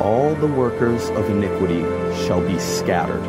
All the workers of iniquity shall be scattered.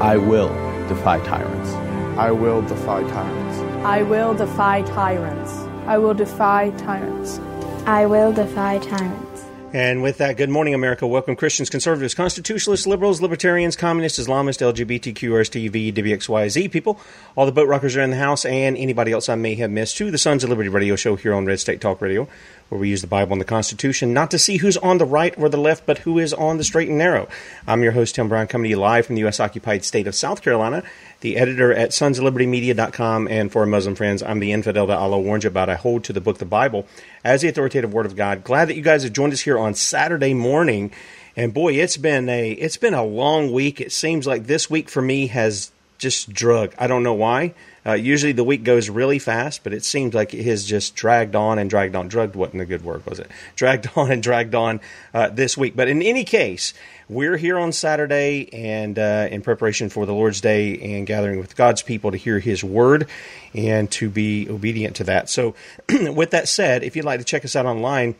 I will defy tyrants. I will defy tyrants. I will defy tyrants. I will defy tyrants. I will defy tyrants. And with that, good morning, America. Welcome, Christians, conservatives, constitutionalists, liberals, libertarians, communists, Islamists, LGBTQRSTV, WXYZ people, all the boat rockers are in the house, and anybody else I may have missed to the Sons of Liberty radio show here on Red State Talk Radio, where we use the Bible and the Constitution not to see who's on the right or the left, but who is on the straight and narrow. I'm your host, Tim Brown, coming to you live from the U.S. occupied state of South Carolina, the editor at sonsoflibertymedia.com, and for Muslim friends, I'm the infidel that Allah warns you about. I hold to the book, the Bible, as the authoritative Word of God. Glad that you guys have joined us here on Saturday morning. And boy, it's been a it's been a long week. It seems like this week for me has just drug. I don't know why. Uh, usually the week goes really fast, but it seems like it has just dragged on and dragged on. Drugged wasn't a good word, was it? Dragged on and dragged on uh, this week. But in any case, we're here on Saturday and uh, in preparation for the Lord's Day and gathering with God's people to hear His word and to be obedient to that. So, with that said, if you'd like to check us out online,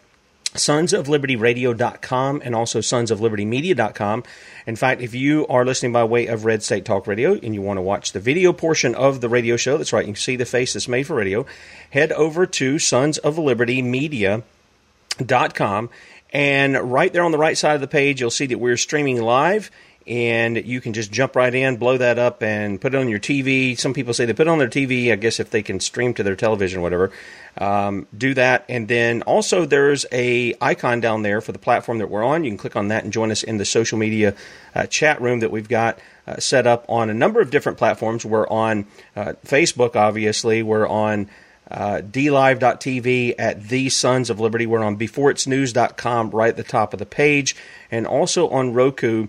sonsoflibertyradio.com and also sonsoflibertymedia.com. In fact, if you are listening by way of Red State Talk Radio and you want to watch the video portion of the radio show, that's right, you can see the face that's made for radio, head over to sonsoflibertymedia.com and right there on the right side of the page, you'll see that we're streaming live and you can just jump right in, blow that up, and put it on your TV. Some people say they put it on their TV, I guess if they can stream to their television or whatever. Um, do that, and then also there's a icon down there for the platform that we're on. You can click on that and join us in the social media uh, chat room that we've got uh, set up on a number of different platforms. We're on uh, Facebook, obviously. We're on uh, dlive.tv at the Sons of Liberty. We're on beforeitsnews.com right at the top of the page, and also on Roku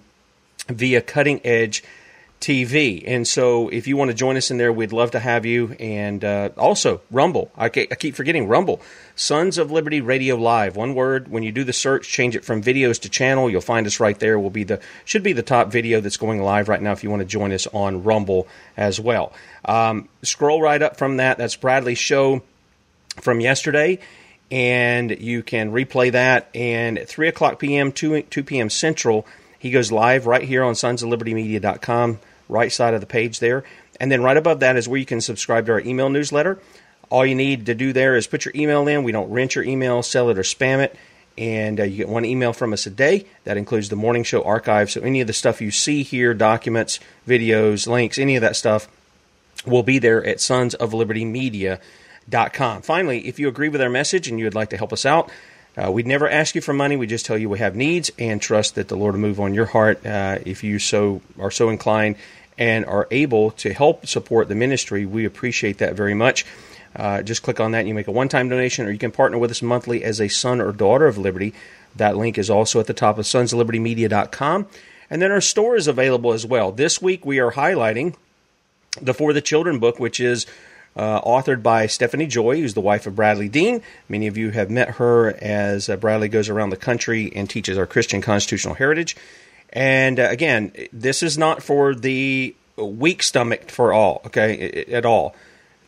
via Cutting Edge TV. And so, if you want to join us in there, we'd love to have you. And uh, also, Rumble. I, I keep forgetting Rumble. Sons of Liberty Radio Live. One word. When you do the search, change it from videos to channel. You'll find us right there. Will be the should be the top video that's going live right now. If you want to join us on Rumble as well, um, scroll right up from that. That's Bradley's show from yesterday and you can replay that. And at 3 o'clock p.m., 2, 2 p.m. Central, he goes live right here on sonsoflibertymedia.com. right side of the page there. And then right above that is where you can subscribe to our email newsletter. All you need to do there is put your email in. We don't rent your email, sell it, or spam it. And uh, you get one email from us a day. That includes the morning show archive. So any of the stuff you see here, documents, videos, links, any of that stuff will be there at Sons of Liberty Media.com. Finally, if you agree with our message and you would like to help us out, uh, we'd never ask you for money. We just tell you we have needs and trust that the Lord will move on your heart uh, if you so are so inclined and are able to help support the ministry. We appreciate that very much. Uh, just click on that and you make a one time donation, or you can partner with us monthly as a son or daughter of Liberty. That link is also at the top of sonsoflibertymedia.com. And then our store is available as well. This week we are highlighting the For the Children book, which is uh, authored by Stephanie Joy, who's the wife of Bradley Dean. Many of you have met her as uh, Bradley goes around the country and teaches our Christian constitutional heritage. And uh, again, this is not for the weak stomached for all, okay, at all.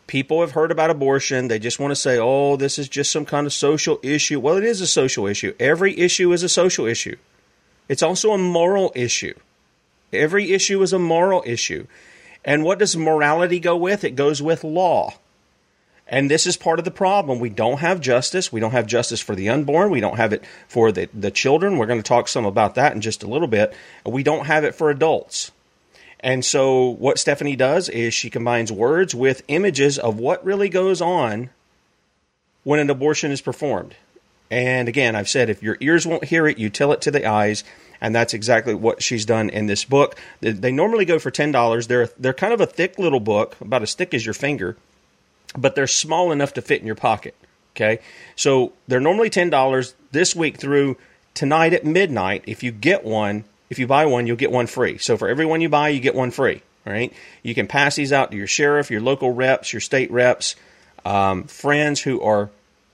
People have heard about abortion. They just want to say, oh, this is just some kind of social issue. Well, it is a social issue. Every issue is a social issue, it's also a moral issue. Every issue is a moral issue. And what does morality go with? It goes with law. And this is part of the problem. We don't have justice. We don't have justice for the unborn. We don't have it for the, the children. We're going to talk some about that in just a little bit. We don't have it for adults. And so, what Stephanie does is she combines words with images of what really goes on when an abortion is performed. And again, I've said if your ears won't hear it, you tell it to the eyes and that's exactly what she's done in this book. They normally go for ten dollars. They're they're kind of a thick little book, about as thick as your finger, but they're small enough to fit in your pocket. Okay, so they're normally ten dollars this week through tonight at midnight. If you get one, if you buy one, you'll get one free. So for every one you buy, you get one free. All right, you can pass these out to your sheriff, your local reps, your state reps, um, friends who are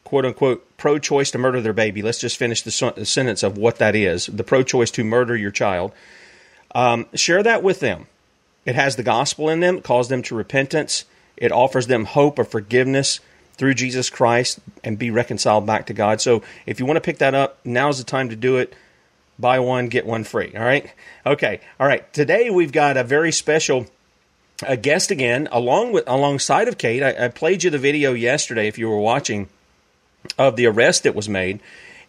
quote unquote pro choice to murder their baby. Let's just finish the, sentence of what that is the pro choice to murder your child. Um, share that with them. It has the gospel in them, it calls them to repentance, it offers them hope of forgiveness through Jesus Christ and be reconciled back to God. So if you want to pick that up, now's the time to do it. Buy one, get one free. All right? Okay. All right. Today we've got a very special a guest again, along with alongside of Kate. I, I played you the video yesterday if you were watching of the arrest that was made.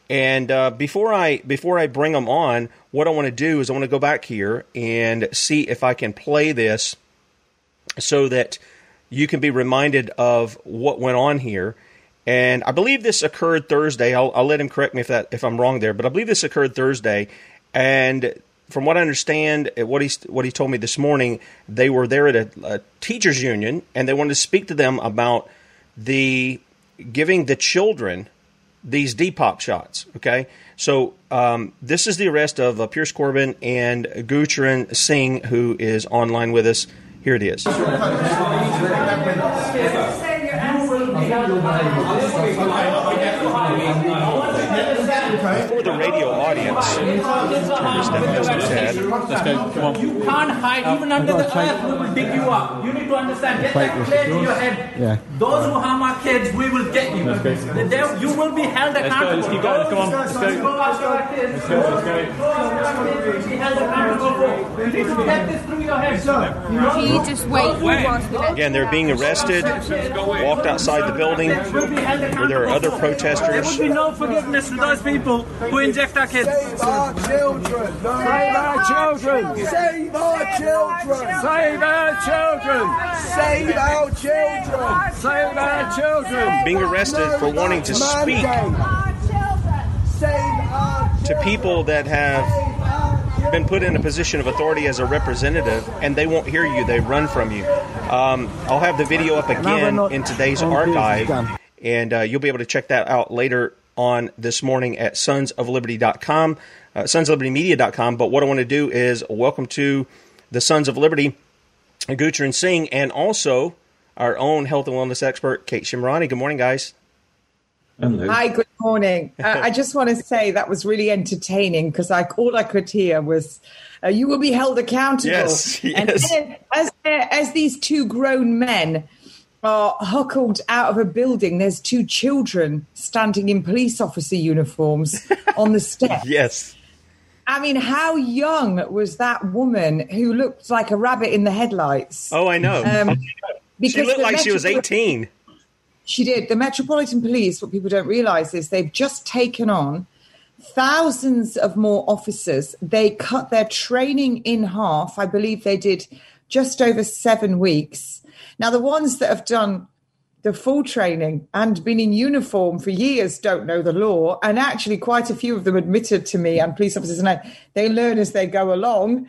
And uh, before I before I bring them on, what I want to do is I want to go back here and see if I can play this so that you can be reminded of what went on here. And I believe this occurred Thursday. I'll, I'll let him correct me if that if I'm wrong there, but I believe this occurred Thursday. And from what I understand, what he what he told me this morning, they were there at a, a teachers union and they wanted to speak to them about the giving the children these Depop shots. Okay, so um, this is the arrest of uh, Piers Corbyn and Gurcharan Singh, who is online with us. Here it is for the radio audience. Turn this down just a tad. Let's go. Come on. You can't hide even under the earth. We will dig you up. You need to understand. Get that clear in your head. Yeah. Those who harm our kids, we will get you. Let's go. There, you will be held accountable. Let's go. Let's keep going. Come on. Let's go. Let's go. Let's go. Let's go. Let's go. Held accountable for. You need to get this through your head, sir. He just wait. Again, they're being arrested. Walked outside the building where there are other protesters. There will be no forgiveness for those people who inject our kids. Save our children. Save our children. Save our children. Save our children. Save our children. Save our children. Being arrested for wanting to speak to people that have been put in a position of authority as a representative and they won't hear you, they run from you. Um, I'll have the video up again in today's archive, and uh, you'll be able to check that out later on this morning at sonsofliberty.com, uh, sonsoflibertymedia.com. But what I want to do is welcome to the Sons of Liberty, Gurcharan Singh, and also our own health and wellness expert, Kate Shemirani. Good morning, guys. Hello. Hi, good morning. uh, I just want to say that was really entertaining because I, all I could hear was, uh, "You will be held accountable." Yes, yes. And as, as these two grown men are huckled out of a building. There's two children standing in police officer uniforms on the step. Yes. I mean, how young was that woman who looked like a rabbit in the headlights? Oh, I know. Um, she looked like she was 18. She did. The Metropolitan Police, what people don't realize is they've just taken on thousands of more officers. They cut their training in half. I believe they did just over seven weeks. Now, the ones that have done the full training and been in uniform for years don't know the law. And actually, quite a few of them admitted to me and police officers, and I, they learn as they go along.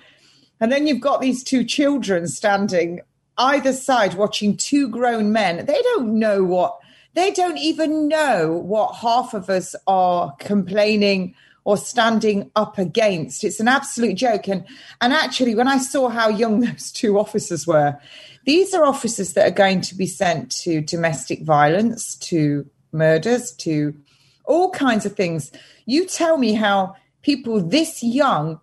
And then you've got these two children standing either side watching two grown men. They don't know what, they don't even know what half of us are complaining or standing up against. It's an absolute joke. And, and actually, when I saw how young those two officers were, these are officers that are going to be sent to domestic violence, to murders, to all kinds of things. You tell me how people this young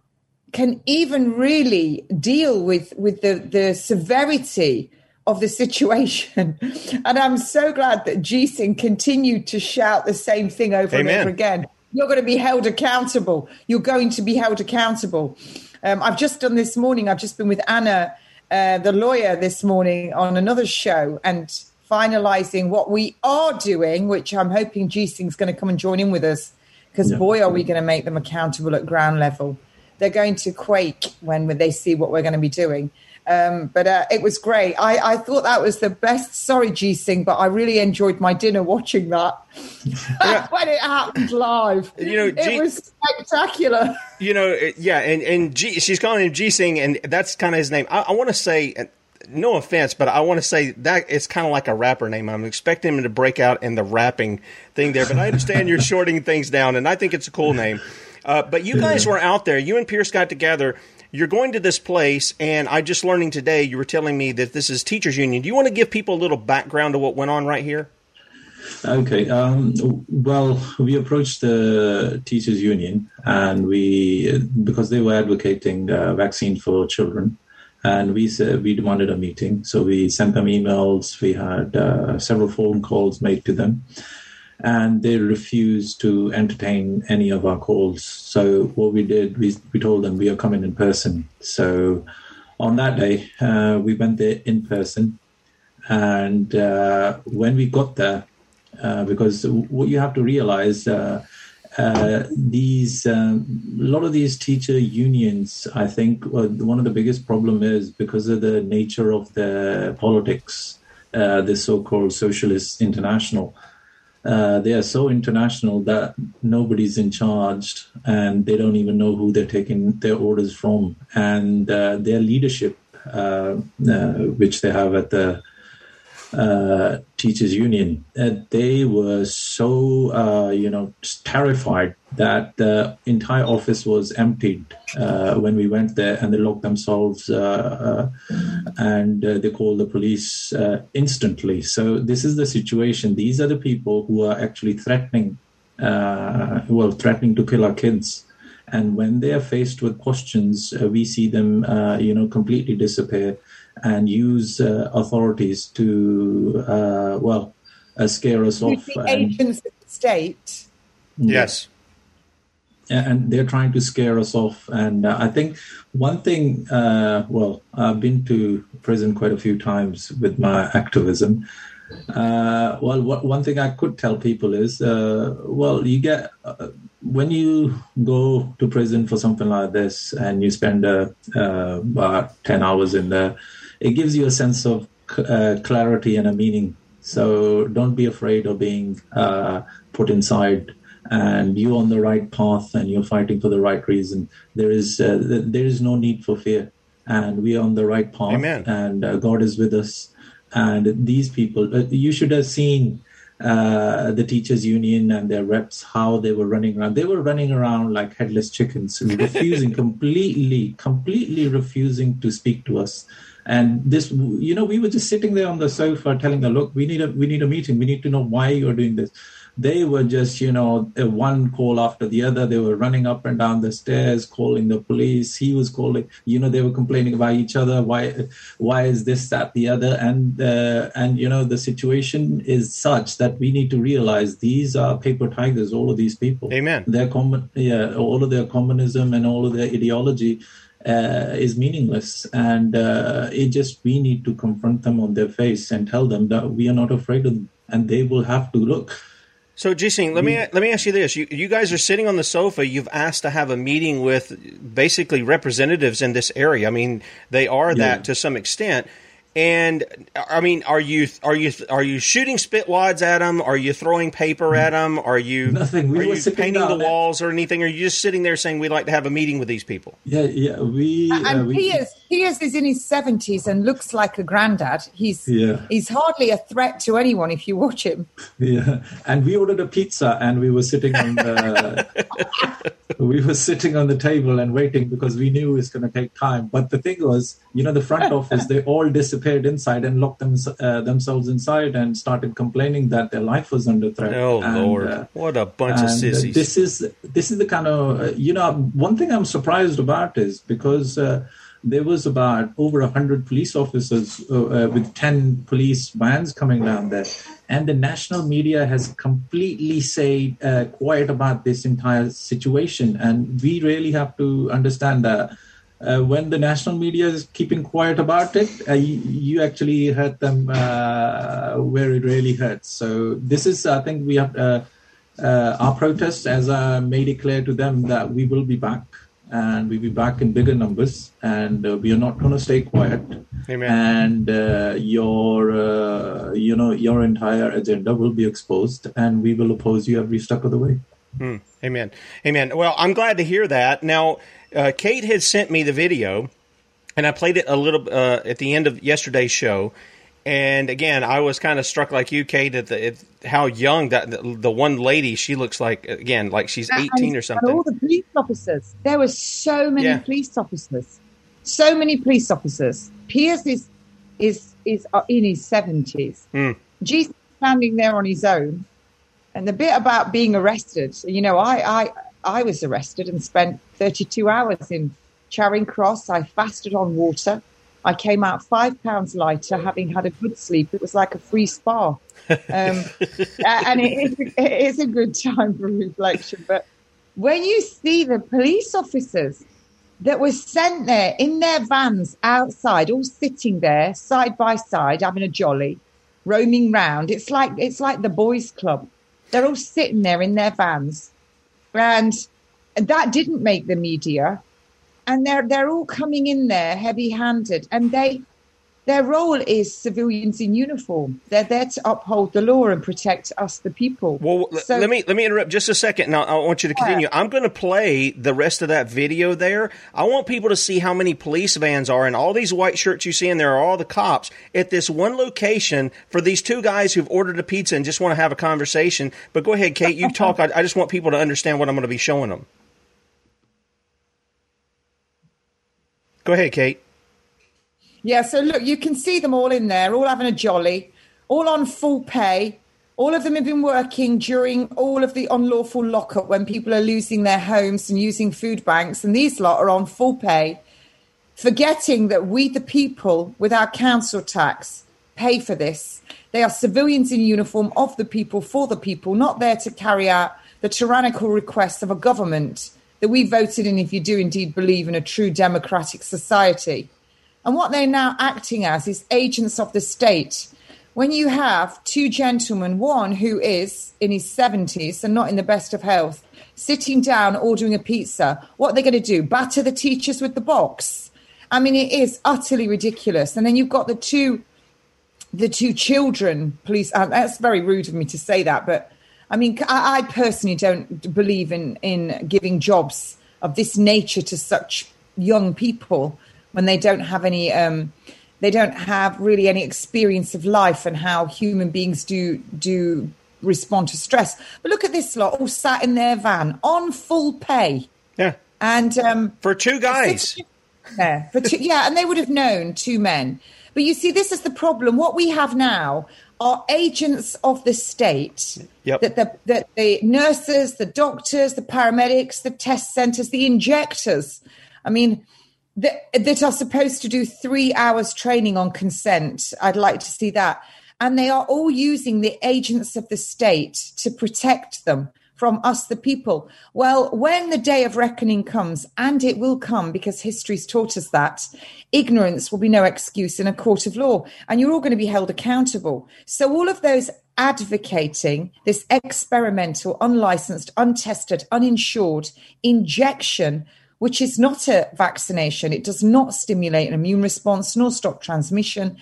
can even really deal with with the the severity of the situation. And I'm so glad that GSingh continued to shout the same thing over Amen. and over again. You're going to be held accountable. You're going to be held accountable. Um, I've just done this morning. I've just been with Anna uh, the lawyer this morning on another show and finalizing what we are doing, which I'm hoping GSingh's going to come and join in with us because yeah. boy, are we going to make them accountable at ground level. They're going to quake when they see what we're going to be doing. Um, but uh, it was great. I, I, thought that was the best. Sorry, G Singh, but I really enjoyed my dinner watching that when it happened live. You know, G- it was spectacular. You know, yeah, and and G, she's calling him G Singh, and that's kind of his name. I, I want to say. No offense, but I want to say that it's kind of like a rapper name. I'm expecting him to break out in the rapping thing there, but I understand you're shorting things down, and I think it's a cool name. Uh, but you guys were out there. You and Piers got together you're going to this place, and I just learning today. You were telling me that this is teachers union. Do you want to give people a little background to what went on right here? Okay. Um, well, we approached the teachers union, and we because they were advocating uh, vaccine for children, and we said we demanded a meeting. So we sent them emails. We had uh, several phone calls made to them, and they refused to entertain any of our calls. So what we did, we, we told them we are coming in person. So on that day, uh, we went there in person. And uh, when we got there, uh, because what you have to realize, uh, uh, these um, a lot of these teacher unions, I think, one of the biggest problem is because of the nature of the politics, uh, the so-called socialist international uh, they are so international that nobody's in charge and they don't even know who they're taking their orders from. And uh, their leadership, uh, uh which they have at the uh, teachers union uh, they were so uh, you know terrified that the entire office was emptied uh, when we went there and they locked themselves uh, uh, and they called the police instantly. So this is the situation. These are the people who are actually threatening well threatening to kill our kids. And when they are faced with questions we see them you know completely disappear and use uh, authorities to, uh, well, uh, scare us off. The agents of the state. Yes. And they're trying to scare us off. And uh, I think one thing, uh, well, I've been to prison quite a few times with my activism. Uh, well, what, one thing I could tell people is, well, you get when you go to prison for something like this and you spend about 10 hours in there it gives you a sense of uh, clarity and a meaning. So don't be afraid of being uh, put inside. And you're on the right path, and you're fighting for the right reason. There is uh, there is no need for fear, and we are on the right path. Amen. And uh, God is with us. And these people, uh, you should have seen uh, the teachers union and their reps how they were running around they were running around like headless chickens refusing completely completely refusing to speak to us and this, you know, we were just sitting there on the sofa telling them, look, we need a we need a meeting. We need to know why you're doing this. they were just, you know, one call after the other. They were running up and down the stairs, calling the police. He was calling, you know, they were complaining about each other. Why, why is this, that, the other? And, uh, and, you know, the situation is such that we need to realize these are paper tigers, all of these people. Amen. Their common, yeah, all of their communism and all of their ideology uh, is meaningless. And uh, it just, we need to confront them on their face and tell them that we are not afraid of them and they will have to look. So, GSingh, let me let me ask you this: you, you guys are sitting on the sofa. You've asked to have a meeting with basically representatives in this area. I mean, they are Yeah. that to some extent. And I mean, are you are you are you shooting spit wads at them? Are you throwing paper at them? Are you Nothing. We are were you painting the down there. walls or anything? Or are you just sitting there saying we'd like to have a meeting with these people? Yeah, yeah, we. uh, and we Piers, Piers is in his seventies and looks like a granddad. He's Yeah. he's hardly a threat to anyone if you watch him. Yeah, and we ordered a pizza, and we were sitting on the we were sitting on the table and waiting because we knew it was going to take time. But the thing was, you know, the front office they all disappeared inside and locked them, uh, themselves inside and started complaining that their life was under threat. Oh And, Lord, uh, what a bunch of uh, sissies! this is this is the kind of uh, you know one thing I'm surprised about is because uh, there was about over a hundred police officers uh, uh, with ten police vans coming down there, and the national media has completely stayed uh, quiet about this entire situation, and we really have to understand that. Uh, when the national media is keeping quiet about it, uh, you, you actually hurt them uh, where it really hurts. So this is, I think, we have our protest, as I made it clear to them that we will be back and we'll be back in bigger numbers, and uh, we are not going to stay quiet. Amen. And uh, your, uh, you know, your entire agenda will be exposed, and we will oppose you every step of the way. Hmm. Amen. Amen. Well, I'm glad to hear that. Now, uh, Kate had sent me the video, and I played it a little uh, at the end of yesterday's show. And again, I was kind of struck like you, Kate, at, the, at how young that the, the one lady she looks like. Again, like she's 18 And- or something. all the police officers. There were so many Yeah. police officers. So many police officers. piers is is is uh, in his seventies. Hmm. Jesus standing there on his own. And the bit about being arrested, you know, I I I was arrested and spent 32 hours in Charing Cross. I fasted on water. I came out five pounds lighter, having had a good sleep. It was like a free spa. Um, and it is, it is a good time for reflection. But when you see the police officers that were sent there in their vans outside, all sitting there side by side, having a jolly, roaming round, it's like it's like the boys' club. They're all sitting there in their vans, and that didn't make the media. And they're they're all coming in there heavy-handed, and they their role is civilians in uniform. They're there to uphold the law and protect us, the people. Well, So- let me let me interrupt just a second. Now, I want you to continue. I'm going to play the rest of that video there. I want people to see how many police vans are and all these white shirts you see in there are all the cops at this one location for these two guys who've ordered a pizza and just want to have a conversation. But go ahead, Kate. You talk. I, I just want people to understand what I'm going to be showing them. Go ahead, Kate. Yeah, so look, you can see them all in there, all having a jolly, all on full pay. All of them have been working during all of the unlawful lockup when people are losing their homes and using food banks. And these lot are on full pay, forgetting that we, the people, with our council tax, pay for this. They are civilians in uniform of the people, for the people, not there to carry out the tyrannical requests of a government that we voted in if you do indeed believe in a true democratic society. And what they're now acting as is agents of the state. When you have two gentlemen, one who is in his 70s and not in the best of health, sitting down ordering a pizza, what are they going to do? Batter the teachers with the box? I mean, it is utterly ridiculous. And then you've got the two, the two children police. Uh, that's very rude of me to say that, but I mean, I, I personally don't believe in in giving jobs of this nature to such young people when they don't have any um, they don't have really any experience of life and how human beings do do respond to stress. But look at this lot all sat in their van on full pay. Yeah. And um, for two guys. Yeah, for two, yeah, and they would have known two men. But you see, this is the problem. What we have now, are agents of the state. Yep. That the, that the nurses, the doctors, the paramedics, the test centers, the injectors, I mean, that, are supposed to do three hours training on consent. I'd like to see that. And they are all using the agents of the state to protect them from us, the people. Well, when the day of reckoning comes, and it will come because history's taught us that, ignorance will be no excuse in a court of law, and you're all going to be held accountable. So, all of those advocating this experimental, unlicensed, untested, uninsured injection. Which is not a vaccination. It does not stimulate an immune response nor stop transmission.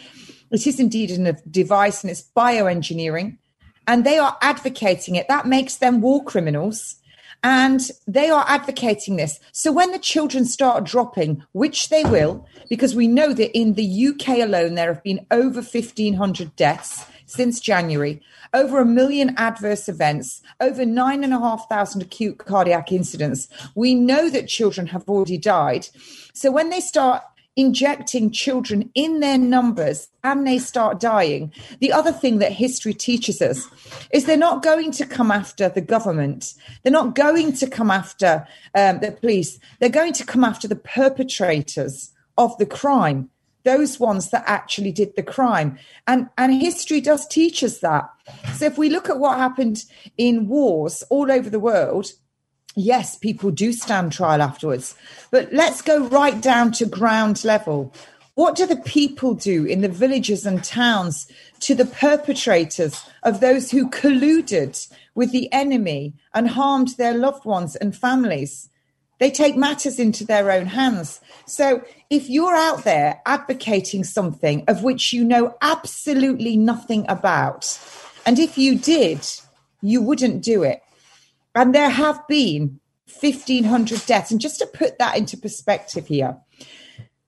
It is indeed a device and it's bioengineering and they are advocating it. That makes them war criminals. And they are advocating this. So when the children start dropping, which they will, because we know that in the UK alone, there have been over 1,500 deaths since January, over a million adverse events, over 9,500 acute cardiac incidents. We know that children have already died. So when they start injecting children in their numbers and they start dying. The other thing that history teaches us is they're not going to come after the government. They're not going to come after um, the police. They're going to come after the perpetrators of the crime, those ones that actually did the crime. And, and history does teach us that. So if we look at what happened in wars all over the world, yes, people do stand trial afterwards. But let's go right down to ground level. What do the people do in the villages and towns to the perpetrators of those who colluded with the enemy and harmed their loved ones and families? They take matters into their own hands. So if you're out there advocating something of which you know absolutely nothing about, and if you did, you wouldn't do it and there have been 1,500 deaths. And just to put that into perspective here,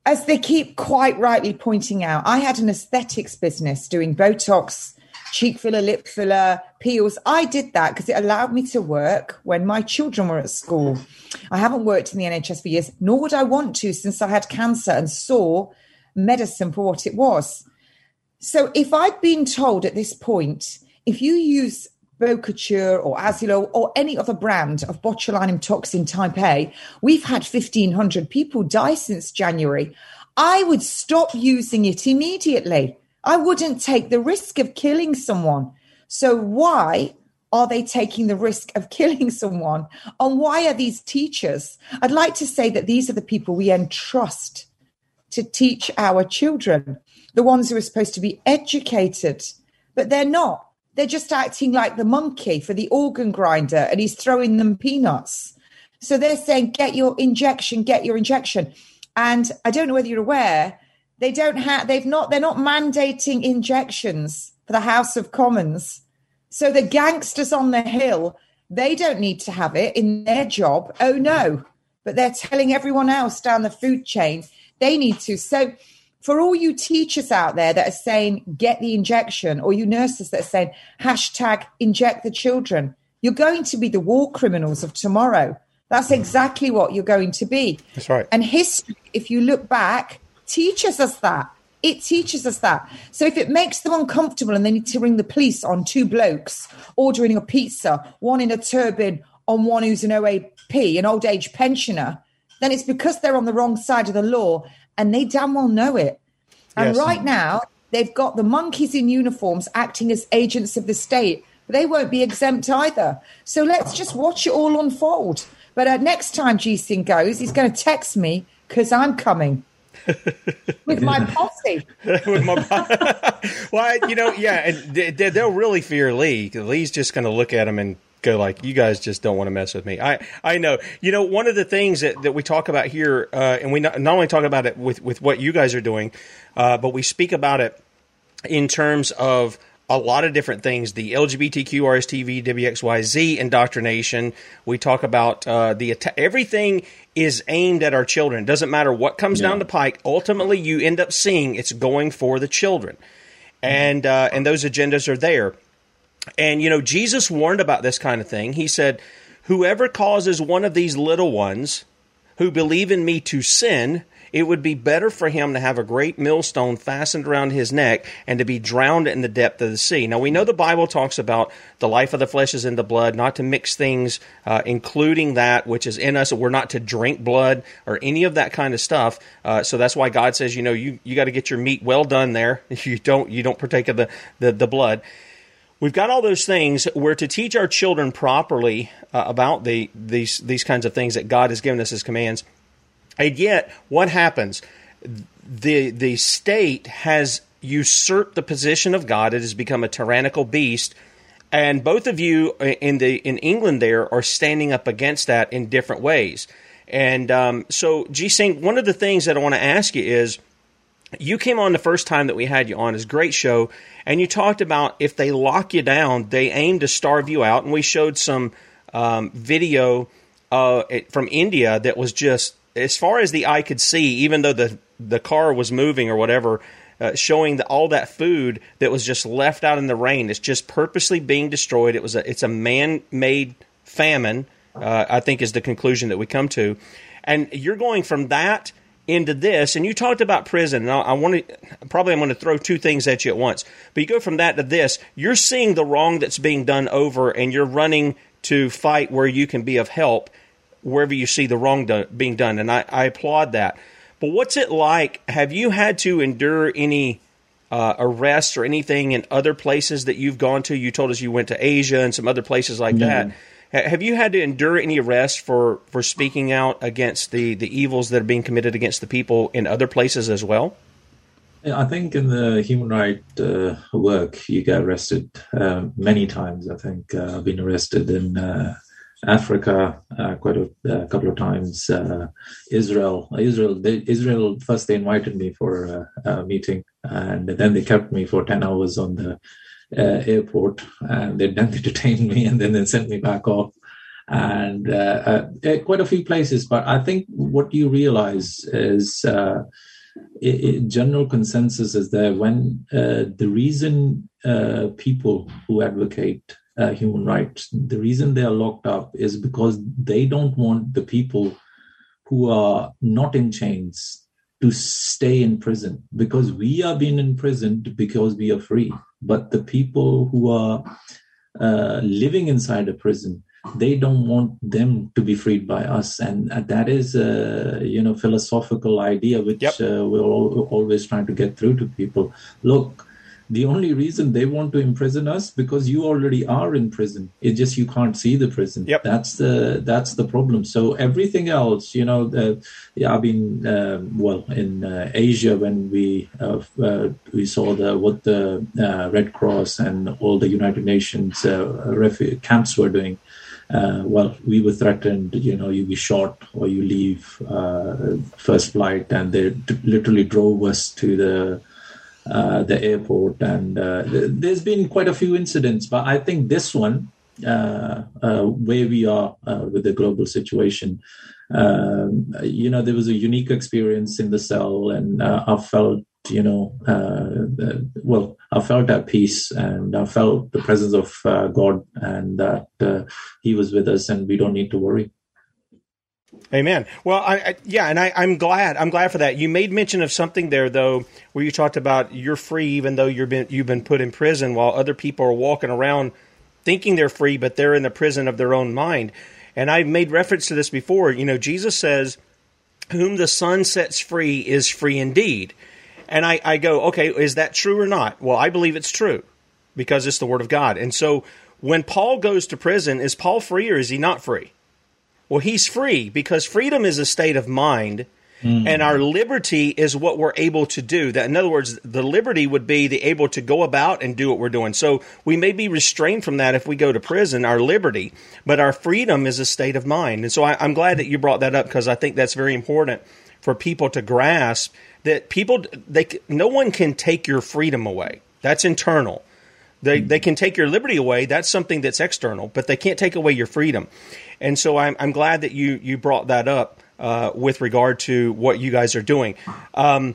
as they keep quite rightly pointing out, I had an aesthetics business doing Botox, cheek filler, lip filler, peels. I did that because it allowed me to work when my children were at school. I haven't worked in the NHS for years, nor would I want to since I had cancer and saw medicine for what it was. So if I'd been told at this point, if you use Bocouture or Azzalure or any other brand of botulinum toxin type A, we've had 1,500 people die since January. I would stop using it immediately. I wouldn't take the risk of killing someone. So, why are they taking the risk of killing someone? And why are these teachers? I'd like to say that these are the people we entrust to teach our children, the ones who are supposed to be educated, but they're not they're just acting like the monkey for the organ grinder and he's throwing them peanuts. So they're saying, get your injection, get your injection. And I don't know whether you're aware, they don't have, they've not, they're not mandating injections for the House of Commons. So the gangsters on the Hill, they don't need to have it in their job. Oh no. But they're telling everyone else down the food chain they need to. So for all you teachers out there that are saying get the injection or you nurses that are saying hashtag inject the children you're going to be the war criminals of tomorrow that's exactly what you're going to be that's right and history if you look back teaches us that it teaches us that so if it makes them uncomfortable and they need to ring the police on two blokes ordering a pizza one in a turban on one who's an oap an old age pensioner then it's because they're on the wrong side of the law and they damn well know it. And yes. right now, they've got the monkeys in uniforms acting as agents of the state. They won't be exempt either. So let's just watch it all unfold. But uh, next time G-Singh goes, he's going to text me because I'm coming. with my posse. with my well, you know, yeah, and they'll really fear Lee. Lee's just going to look at him and go like, "You guys just don't want to mess with me." I I know. You know, one of the things that, that we talk about here, uh, and we not, not, only talk about it with with what you guys are doing, uh, but we speak about it in terms of a lot of different things the LGBTQ, RSTV, WXYZ indoctrination. We talk about uh, the everything is aimed at our children. It doesn't matter what comes down the pike. Ultimately, you end up seeing it's going for the children, and uh, and those agendas are there. And, you know, Jesus warned about this kind of thing. He said, Whoever causes one of these little ones who believe in me to sin, it would be better for him to have a great millstone fastened around his neck and to be drowned in the depth of the sea. Now, we know the Bible talks about the life of the flesh is in the blood, not to mix things, uh, including that which is in us. We're not to drink blood or any of that kind of stuff. Uh, so that's why God says, you know, you, you got to get your meat well done there. You don't, you don't partake of the, the, the blood we've got all those things. We're to teach our children properly uh, about the these these kinds of things that God has given us as commands. And yet, what happens? The the state has usurped the position of God. It has become a tyrannical beast. And both of you in the in England there are standing up against that in different ways. And um, so, G Singh, one of the things that I want to ask you is, you came on the first time that we had you on. It's great show, and you talked about if they lock you down, they aim to starve you out. And we showed some um, video uh, from India that was just as far as the eye could see, even though the the car was moving or whatever, uh, showing the, all that food that was just left out in the rain. It's just purposely being destroyed. It was a it's a man made famine. Uh, I think is the conclusion that we come to, and you're going from that into this, and you talked about prison, and I, I want to probably I'm going to throw two things at you at once. But you go from that to this, you're seeing the wrong that's being done over, and you're running to fight where you can be of help wherever you see the wrong being done, and I, I, applaud that. But what's it like? Have you had to endure any uh, arrests or anything in other places that you've gone to? You told us you went to Asia and some other places like mm-hmm. that. Have you had to endure any arrest for, for speaking out against the, the evils that are being committed against the people in other places as well? I think in the human rights uh, work, you get arrested uh, many times. I think uh, I've been arrested in uh, Africa uh, quite a, a, couple of times. Uh, Israel, Israel, they, Israel. First, they invited me for a, a, meeting, and then they kept me for ten hours on the uh, airport, and they then they detained me, and then they sent me back off, and uh, uh, quite a few places. But I think what you realize is. It, it, general consensus is that when uh, the reason uh, people who advocate uh, human rights, the reason they are locked up is because they don't want the people who are not in chains to stay in prison because we are being imprisoned because we are free. But the people who are uh, living inside a prison, they don't want them to be freed by us, and uh, that is a you know philosophical idea which yep. uh, we're all, always trying to get through to people. Look, the only reason they want to imprison us because you already are in prison. It's just you can't see the prison. Yep. that's the that's the problem. So everything else you know the, yeah, i've been uh, well in uh, asia when we uh, uh we saw the what the uh, red cross and all the united nations uh, refuge camps were doing. Well, we were threatened, you know, you be shot or you leave first flight, and they t- literally drove us to the uh, the airport, and uh, th- there's been quite a few incidents. But I think this one, uh, uh where we are uh, with the global situation, um, you know, there was a unique experience in the cell, and I felt, you know, well, I felt at peace, and I felt the presence of God, and that He was with us, and we don't need to worry. Amen. Well, I, I, yeah, and I, am glad. I'm glad for that. You made mention of something there, though, where you talked about you're free, even though you've been you've been put in prison, while other people are walking around thinking they're free, but they're in the prison of their own mind. And I've made reference to this before. You know, Jesus says, "Whom the Son sets free is free indeed." And I, I go, okay, is that true or not? Well, I believe it's true because it's the Word of God. And so, when Paul goes to prison, is Paul free or is he not free? Well, he's free because freedom is a state of mind. Mm. And our liberty is what we're able to do. That, in other words, the liberty would be the able to go about and do what we're doing. So we may be restrained from that if we go to prison, our liberty, but our freedom is a state of mind. And so I, I'm glad that you brought that up because I think that's very important for people to grasp that people they no one can take your freedom away. That's internal. They, they can take your liberty away. That's something that's external, but they can't take away your freedom. And so I'm, I'm glad that you, you brought that up uh, with regard to what you guys are doing. Um,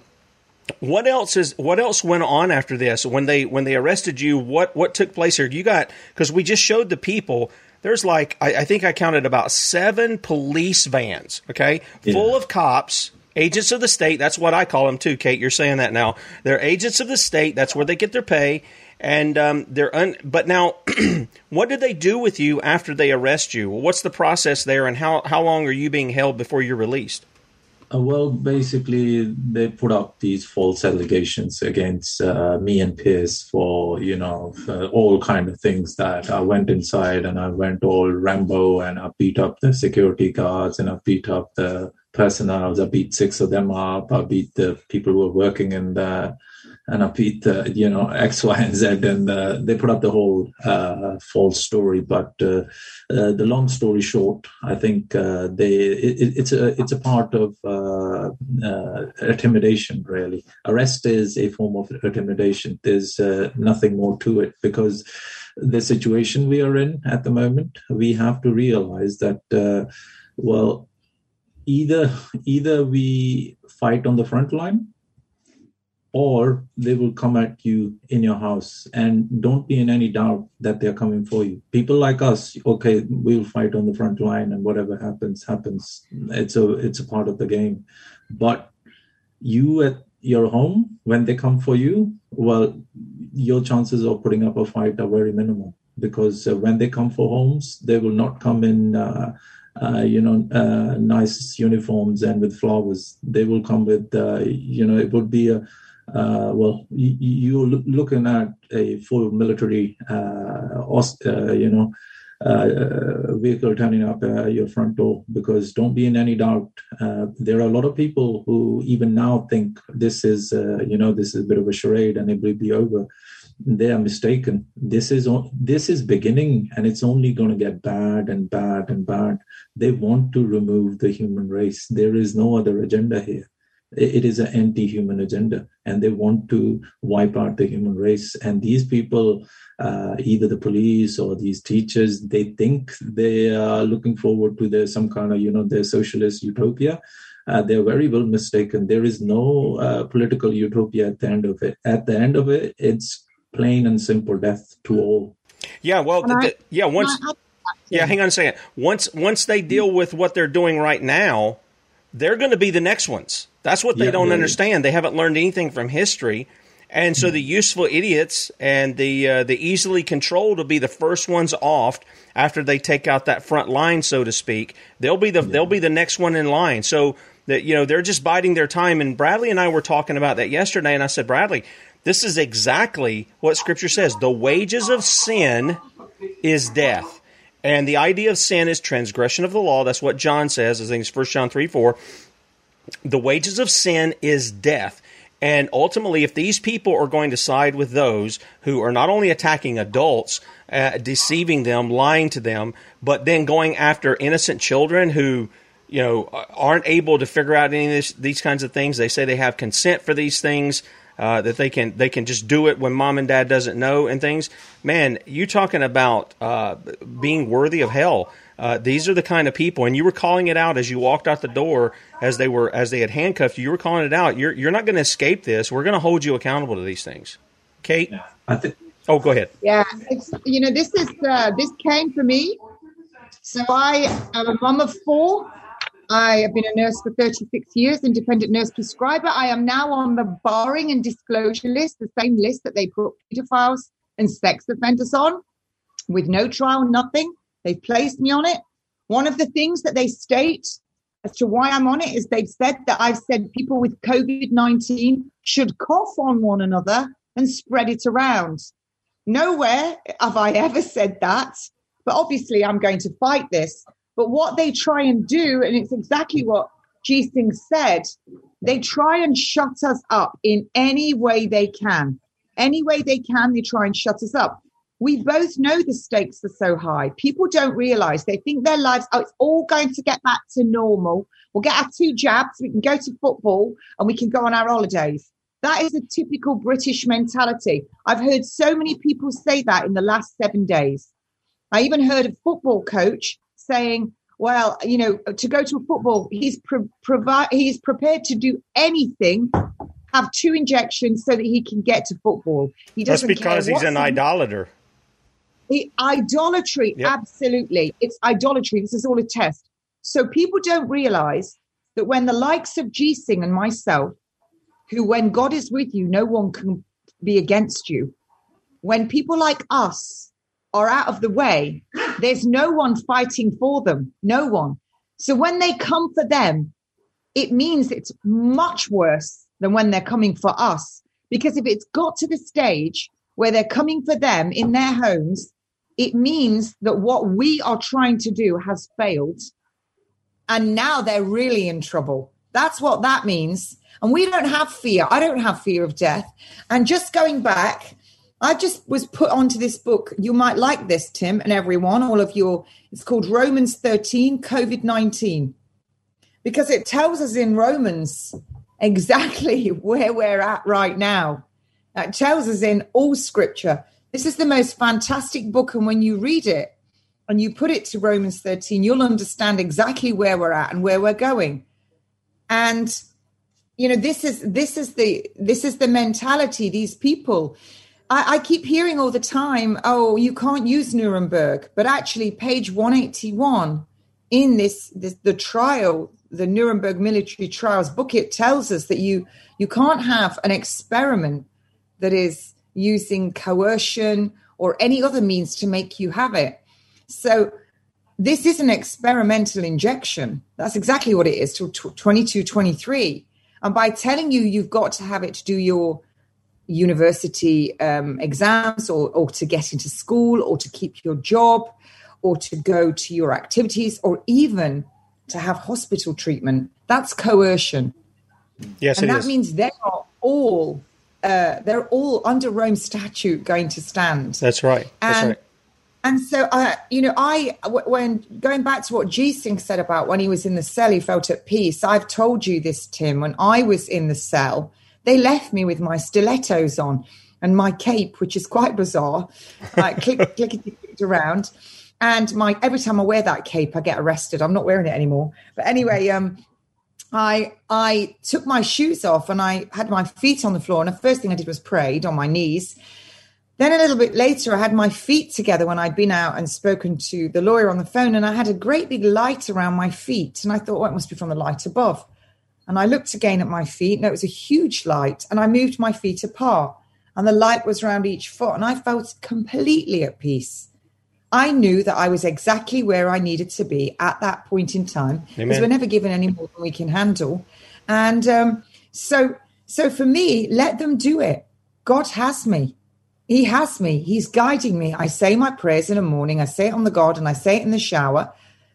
what else is what else went on after this when they when they arrested you? What what took place here? You got because we just showed the people. There's like I, I think I counted about seven police vans, okay, yeah. full of cops agents of the state. That's what I call them too, Kate. You're saying that now. They're agents of the state. That's where they get their pay. And um, they're un- but now, what did they do with you after they arrest you? What's the process there, and how how long are you being held before you're released? Uh, well, basically, they put up these false allegations against uh, me and Piers for you know for all kind of things that I went inside and I went all Rambo and I beat up the security guards and I beat up the personnel. I beat six of them up. I beat the people who were working in the and beat the you know X, Y, and Z, and uh, they put up the whole uh, false story. But uh, uh the long story short, I think uh, they it, it's a it's a part of uh, intimidation. Really, arrest is a form of intimidation. There's nothing more to it because the situation we are in at the moment, we have to realize that well, either either we fight on the front line or they will come at you in your house. And don't be in any doubt that they're coming for you. People like us okay we'll fight on the front line and whatever happens happens. It's a it's a part of the game. But you at your home when they come for you well your chances of putting up a fight are very minimal. Because uh, when they come for homes they will not come in uh, uh, you know, uh, nice uniforms and with flowers. They will come with, uh, you know, it would be a, uh, well, you, are looking at a full military, uh, uh, you know, uh, vehicle turning up your front door because don't be in any doubt. there are a lot of people who even now think this is, you know, this is a bit of a charade and it will be over. They are mistaken. This is this is beginning, and it's only going to get bad and bad and bad. They want to remove the human race. There is no other agenda here it is an anti-human agenda and they want to wipe out the human race. And these people uh, either the police or these teachers they think they are looking forward to their some kind of you know their socialist utopia. Uh, they're very well mistaken. There is no uh, political utopia at the end of it. At the end of it it's plain and simple death to all. Yeah well the, the, yeah once yeah hang on a second. Once once they deal with what they're doing right now they're going to be the next ones that's what they yeah, don't understand. They haven't learned anything from history. And so the useful idiots and the uh, the easily controlled will be the first ones off after they take out that front line, so to speak. They'll be the yeah. they'll be the next one in line. So that you know they're just biding their time. And Bradley and I were talking about that yesterday, and I said, Bradley, this is exactly what Scripture says. The wages of sin is death. And the idea of sin is transgression of the law. That's what John says. I think it's 1 John 3 4 the wages of sin is death. And ultimately, if these people are going to side with those who are not only attacking adults, uh, deceiving them, lying to them, but then going after innocent children who, you know, aren't able to figure out any of this, these kinds of things, they say they have consent for these things. Uh, that they can they can just do it when mom and dad doesn't know and things. Man, you talking about uh, being worthy of hell? Uh, these are the kind of people, and you were calling it out as you walked out the door, as they were as they had handcuffed you. You were calling it out. You're you're not going to escape this. We're going to hold you accountable to these things. Kate, I think. Oh, go ahead. Yeah, it's you know this is uh, this came for me. So I am a mom of four. I have been a nurse for 36 years, independent nurse prescriber. I am now on the barring and disclosure list, the same list that they put pedophiles and sex offenders on, with no trial, nothing. They've placed me on it. One of the things that they state as to why I'm on it is they've said that I've said people with COVID 19 should cough on one another and spread it around. Nowhere have I ever said that. But obviously, I'm going to fight this. But what they try and do, and it's exactly what G Singh said, they try and shut us up in any way they can. Any way they can, they try and shut us up we both know the stakes are so high. People don't realize they think their lives, oh, it's all going to get back to normal. We'll get our two jabs, we can go to football and we can go on our holidays. That is a typical British mentality. I've heard so many people say that in the last seven days. I even heard a football coach saying, well, you know, to go to a football, he's provi- he's prepared to do anything, have two injections so that he can get to football. He doesn't That's because he's an idolater. The idolatry, yep. absolutely. It's idolatry. This is all a test. So people don't realize that when the likes of G Singh and myself, who when God is with you, no one can be against you, when people like us are out of the way, there's no one fighting for them. No one. So when they come for them, it means it's much worse than when they're coming for us. Because if it's got to the stage where they're coming for them in their homes, it means that what we are trying to do has failed. And now they're really in trouble. That's what that means. And we don't have fear. I don't have fear of death. And just going back, I just was put onto this book. You might like this, Tim, and everyone, all of your. It's called Romans 13, COVID 19, because it tells us in Romans exactly where we're at right now. It tells us in all scripture. This is the most fantastic book. And when you read it and you put it to Romans 13, you'll understand exactly where we're at and where we're going. And you know, this is this is the this is the mentality. These people I, I, keep hearing all the time, oh, you can't use Nuremberg. But actually, page 181 in this, this the trial, the Nuremberg military trials book, it tells us that you you can't have an experiment that is using coercion or any other means to make you have it. So this is an experimental injection. That's exactly what it is to 22, 23. And by telling you you've got to have it to do your university um, exams or, or to get into school or to keep your job or to go to your activities or even to have hospital treatment. That's coercion. Yes, and that is. means they are all uh, they're all under Rome statute going to stand. That's right. That's and, right. And so, uh, you know, I when going back to what G Singh said about when he was in the cell, he felt at peace. I've told you this, Tim. When I was in the cell, they left me with my stilettos on and my cape, which is quite bizarre, like click, clickety clicked around. And my every time I wear that cape, I get arrested. I'm not wearing it anymore. But anyway, um, I I took my shoes off and I had my feet on the floor. And the first thing I did was prayed on my knees. Then a little bit later, I had my feet together when I'd been out and spoken to the lawyer on the phone, and I had a great big light around my feet. And I thought, well, it must be from the light above. And I looked again at my feet, and it was a huge light. And I moved my feet apart, and the light was round each foot. And I felt completely at peace. I knew that I was exactly where I needed to be at that point in time because we're never given any more than we can handle. And um, so, so for me, let them do it. God has me. He has me. He's guiding me. I say my prayers in the morning. I say it on the garden. I say it in the shower.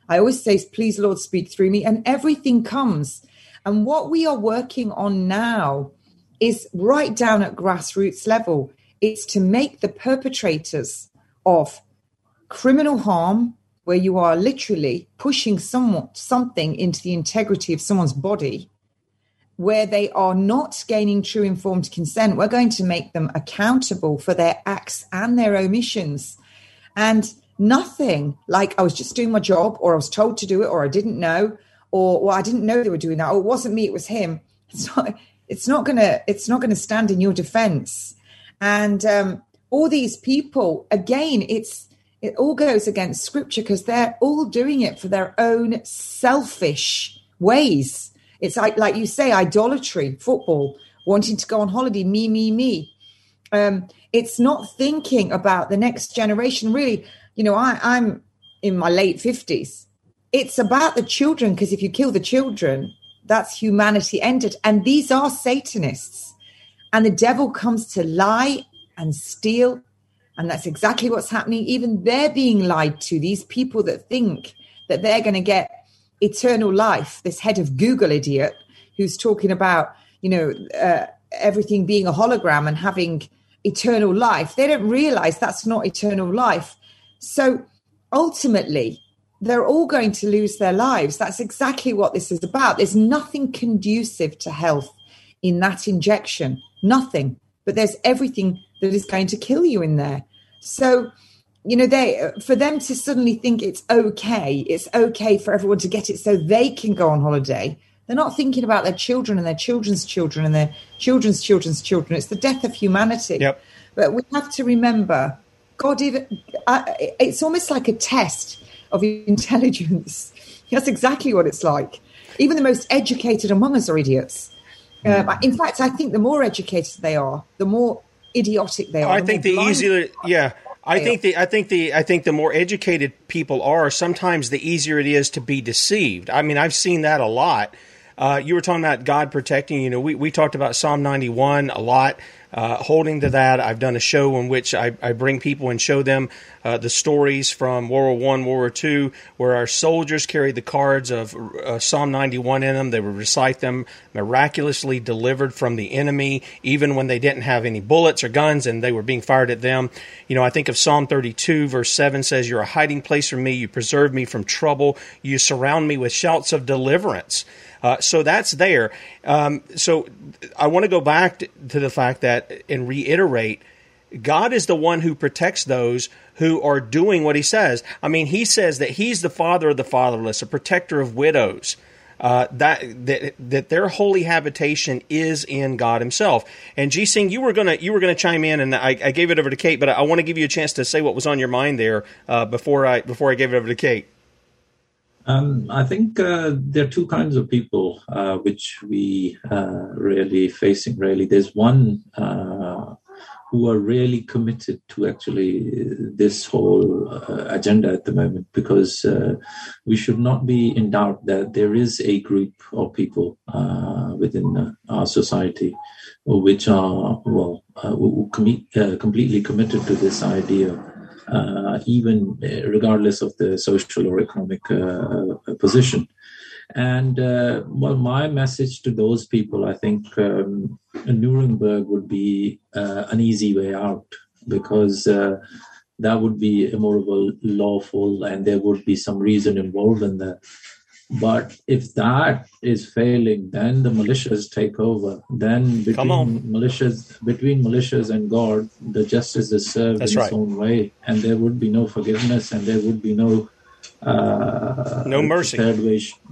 I always say, please, Lord, speak through me. And everything comes. And what we are working on now is right down at grassroots level. It's to make the perpetrators of criminal harm, where you are literally pushing someone, something into the integrity of someone's body, where they are not gaining true informed consent, we're going to make them accountable for their acts and their omissions. And nothing like I was just doing my job, or I was told to do it, or I didn't know, or well, I didn't know they were doing that. Oh, it wasn't me, it was him. It's not. It's not gonna. It's not gonna stand in your defense. And um, all these people, again, it's it all goes against scripture because they're all doing it for their own selfish ways. It's like, like you say, idolatry, football, wanting to go on holiday, me, me, me. Um, it's not thinking about the next generation. Really, you know, I, I'm in my late fifties it's about the children because if you kill the children, that's humanity ended. And these are Satanists. And the devil comes to lie and steal. And that's exactly what's happening. Even they're being lied to. These people that think that they're going to get eternal life. This head of Google idiot who's talking about, you know, uh, everything being a hologram and having eternal life. They don't realize that's not eternal life. So ultimately, they're all going to lose their lives. That's exactly what this is about. There's nothing conducive to health in that injection, nothing. But there's everything that is going to kill you in there. So, you know, they for them to suddenly think it's okay, it's okay for everyone to get it so they can go on holiday. They're not thinking about their children and their children's children and their children's children's children. It's the death of humanity. Yep. But we have to remember, God, even uh, it's almost like a test of intelligence. That's exactly what it's like. Even the most educated among us are idiots. Um, in fact, I think the more educated they are, the more idiotic they are. I think the more blind easier, yeah. I think the I think the I think the more educated people are, sometimes the easier it is to be deceived. I mean, I've seen that a lot. Uh, you were talking about God protecting. You know, we, we talked about Psalm 91 a lot. Uh, holding to that, I've done a show in which I, I bring people and show them uh, the stories from World War One, World War Two, where our soldiers carried the cards of uh, Psalm 91 in them. They would recite them, miraculously delivered from the enemy, even when they didn't have any bullets or guns and they were being fired at them. You know, I think of Psalm 32, verse 7 says, You're a hiding place for me. You preserve me from trouble. You surround me with shouts of deliverance. Uh, so that's there. Um, so I want to go back to, to the fact that and reiterate God is the one who protects those who are doing what he says. I mean, he says that he's the father of the fatherless, a protector of widows. Uh, that, that that their holy habitation is in God Himself. And G Singh, you were gonna you were gonna chime in, and I, I gave it over to Kate, but I, I want to give you a chance to say what was on your mind there uh, before I before I gave it over to Kate. Um, I think uh, there are two kinds of people uh, which we uh, really facing. Really, there's one who are really committed to actually this whole uh, agenda at the moment, because uh, we should not be in doubt that there is a group of people within our society which are well who commi- completely committed to this idea uh, even regardless of the social or economic uh, position. And uh, well, my message to those people, I think um, Nuremberg would be uh, an easy way out because uh, that would be immoral, lawful, and there would be some reason involved in that. But if that is failing, then the militias take over. Then between militias, between militias and God, the justice is served That's in right. its own way, and there would be no forgiveness, and there would be no No mercy.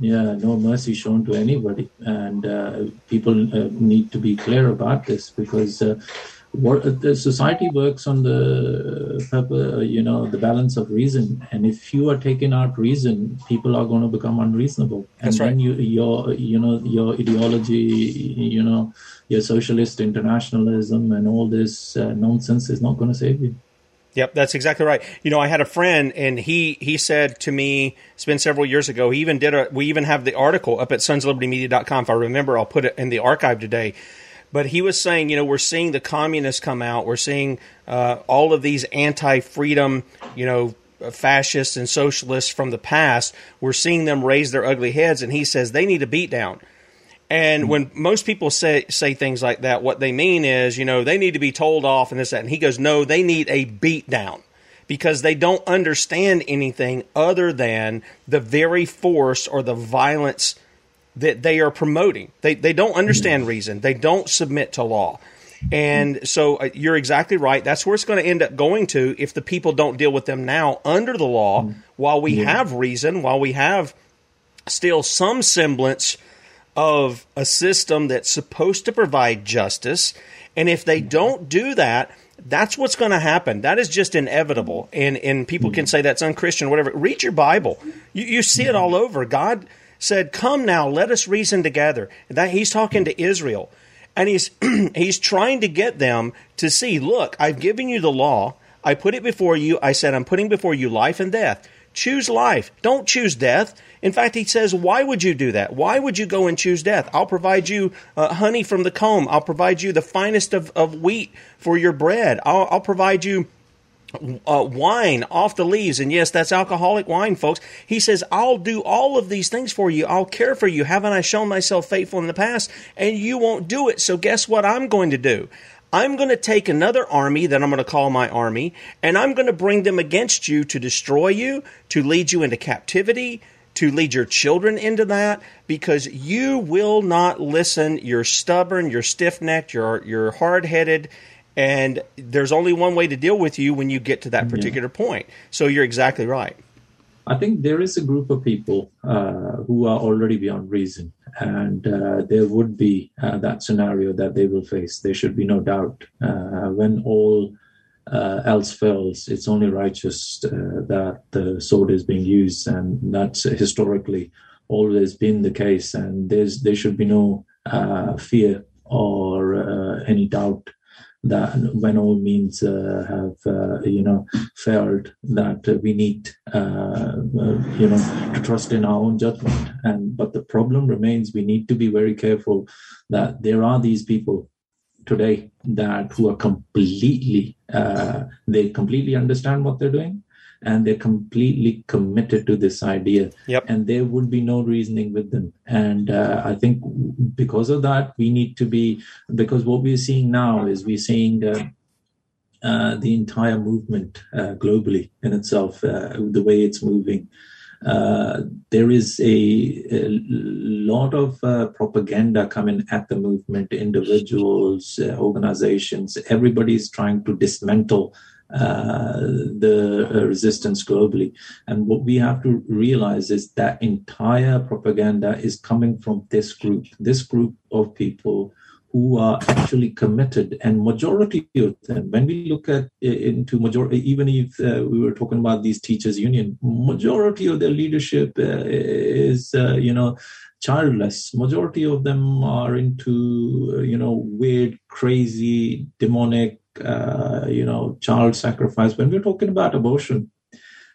yeah, no mercy shown to anybody, and uh, people uh, need to be clear about this because. Uh, what, the society works on the uh, you know, the balance of reason, and if you are taking out reason, people are going to become unreasonable, and That's then you, your, you know, your ideology, you know, your socialist internationalism, and all this uh, nonsense is not going to save you. Yep, that's exactly right. You know, I had a friend, and he he said to me, it's been several years ago. He even did a. We even have the article up at sonslibertymedia.com. If I remember, I'll put it in the archive today. But he was saying, you know, we're seeing the communists come out. We're seeing uh, all of these anti-freedom, you know, fascists and socialists from the past. We're seeing them raise their ugly heads, and he says they need a beat down. And hmm. when most people say say things like that, what they mean is, you know, they need to be told off and this that. And he goes, no, they need a beat down because they don't understand anything other than the very force or the violence that they are promoting. They they don't understand hmm. reason. They don't submit to law. And so uh, you're exactly right. That's where it's going to end up going to if the people don't deal with them now under the law hmm. while we Yeah. have reason, while we have still some semblance of a system that's supposed to provide justice. And if they don't do that, that's what's going to happen. That is just inevitable. And and people can say that's unchristian, whatever. Read your Bible. You, you see it all over. God said, "Come now, let us reason together." That he's talking to Israel, and he's he's trying to get them to see. Look, I've given you the law. I put it before you. I said, I'm putting before you life and death. Choose life. Don't choose death. In fact, he says, Why would you do that? Why would you go and choose death? I'll provide you uh, honey from the comb. I'll provide you the finest of, of wheat for your bread. I'll, I'll provide you uh, wine off the leaves. And yes, that's alcoholic wine, folks. He says, I'll do all of these things for you. I'll care for you. Haven't I shown myself faithful in the past? And you won't do it. So guess what I'm going to do? I'm going to take another army that I'm going to call my army, and I'm going to bring them against you to destroy you, to lead you into captivity, to lead your children into that, because you will not listen. You're stubborn, you're stiff necked, you're, you're hard headed, and there's only one way to deal with you when you get to that particular point. So you're exactly right. I think there is a group of people uh, who are already beyond reason, and uh, there would be uh, that scenario that they will face. There should be no doubt. Uh, when all uh, else fails, it's only righteous uh, that the sword is being used, and that's historically always been the case, and there's there should be no uh, fear or uh, any doubt that when all means uh, have uh, you know failed that we need you know to trust in our own judgment. And but the problem remains we need to be very careful that there are these people today that who are completely uh, they completely understand what they're doing and they're completely committed to this idea. Yep. and there would be no reasoning with them. And uh, i think because of that we need to be because what we're seeing now is we're seeing uh, uh, the entire movement uh, globally in itself uh, the way it's moving uh, there is a, a lot of propaganda coming at the movement individuals organizations everybody's trying to dismantle uh, the uh, resistance globally. And what we have to realize is that entire propaganda is coming from this group, this group of people who are actually committed and majority of them when we look at into majority even if uh, we were talking about these teachers union majority of their leadership uh, is uh, you know childless majority of them are into you know weird crazy demonic uh, you know, child sacrifice. When we're talking about abortion,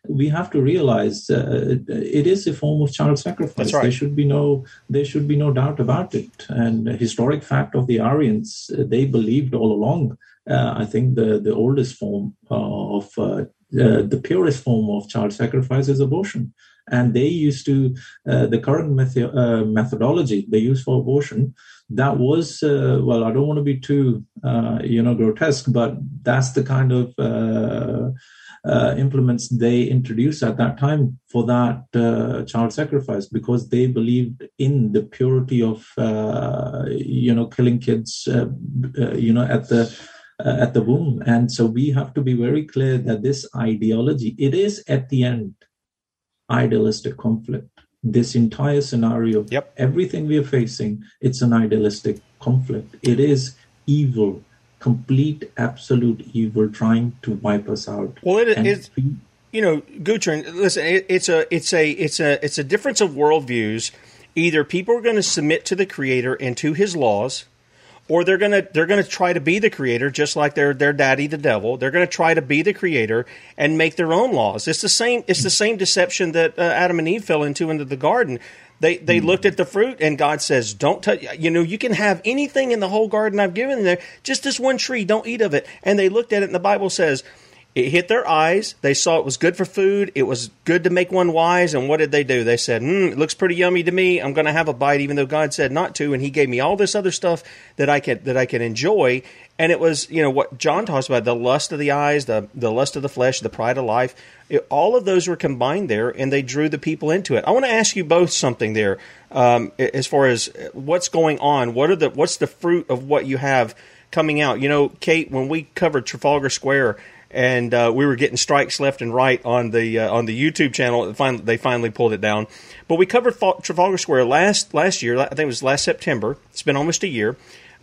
we have to realize uh, it is a form of child sacrifice. Right. There should be no there should be no doubt about it. And historic fact of the Aryans, uh, they believed all along. Uh, I think the the oldest form of uh, the purest form of child sacrifice is abortion. And they used to the current method, methodology they use for abortion that was uh, well i don't want to be too uh, you know grotesque but that's the kind of uh, uh implements they introduced at that time for that uh, child sacrifice because they believed in the purity of uh, you know killing kids you know at the at the womb and so we have to be very clear that this ideology it is at the end idealistic conflict this entire scenario, yep. everything we are facing, it's an idealistic conflict. It is evil, complete, absolute evil, trying to wipe us out. Well, it is. You know, Gutrin, listen, it, it's a, it's a, it's a, it's a difference of worldviews. Either people are going to submit to the Creator and to His laws, or they're gonna they're gonna try to be the creator, just like their their daddy, the devil. They're gonna try to be the creator and make their own laws. It's the same. It's the same deception that uh, Adam and Eve fell into into the garden. They they mm-hmm. looked at the fruit and God says, "Don't touch. You know, you can have anything in the whole garden I've given there. Just this one tree. Don't eat of it." And they looked at it, and the Bible says it hit their eyes. They saw it was good for food. It was good to make one wise. And what did they do? They said, mm, "It looks pretty yummy to me. I'm going to have a bite, even though God said not to." And He gave me all this other stuff that I could that I could enjoy. And it was, you know, what John talks about: the lust of the eyes, the the lust of the flesh, the pride of life. It, all of those were combined there, and they drew the people into it. I want to ask you both something there, um, as far as what's going on. What are the what's the fruit of what you have coming out? You know, Kate, when we covered Trafalgar Square and uh, we were getting strikes left and right on the uh, on the YouTube channel. They finally pulled it down. But we covered Trafalgar Square last last year. I think it was last September. It's been almost a year.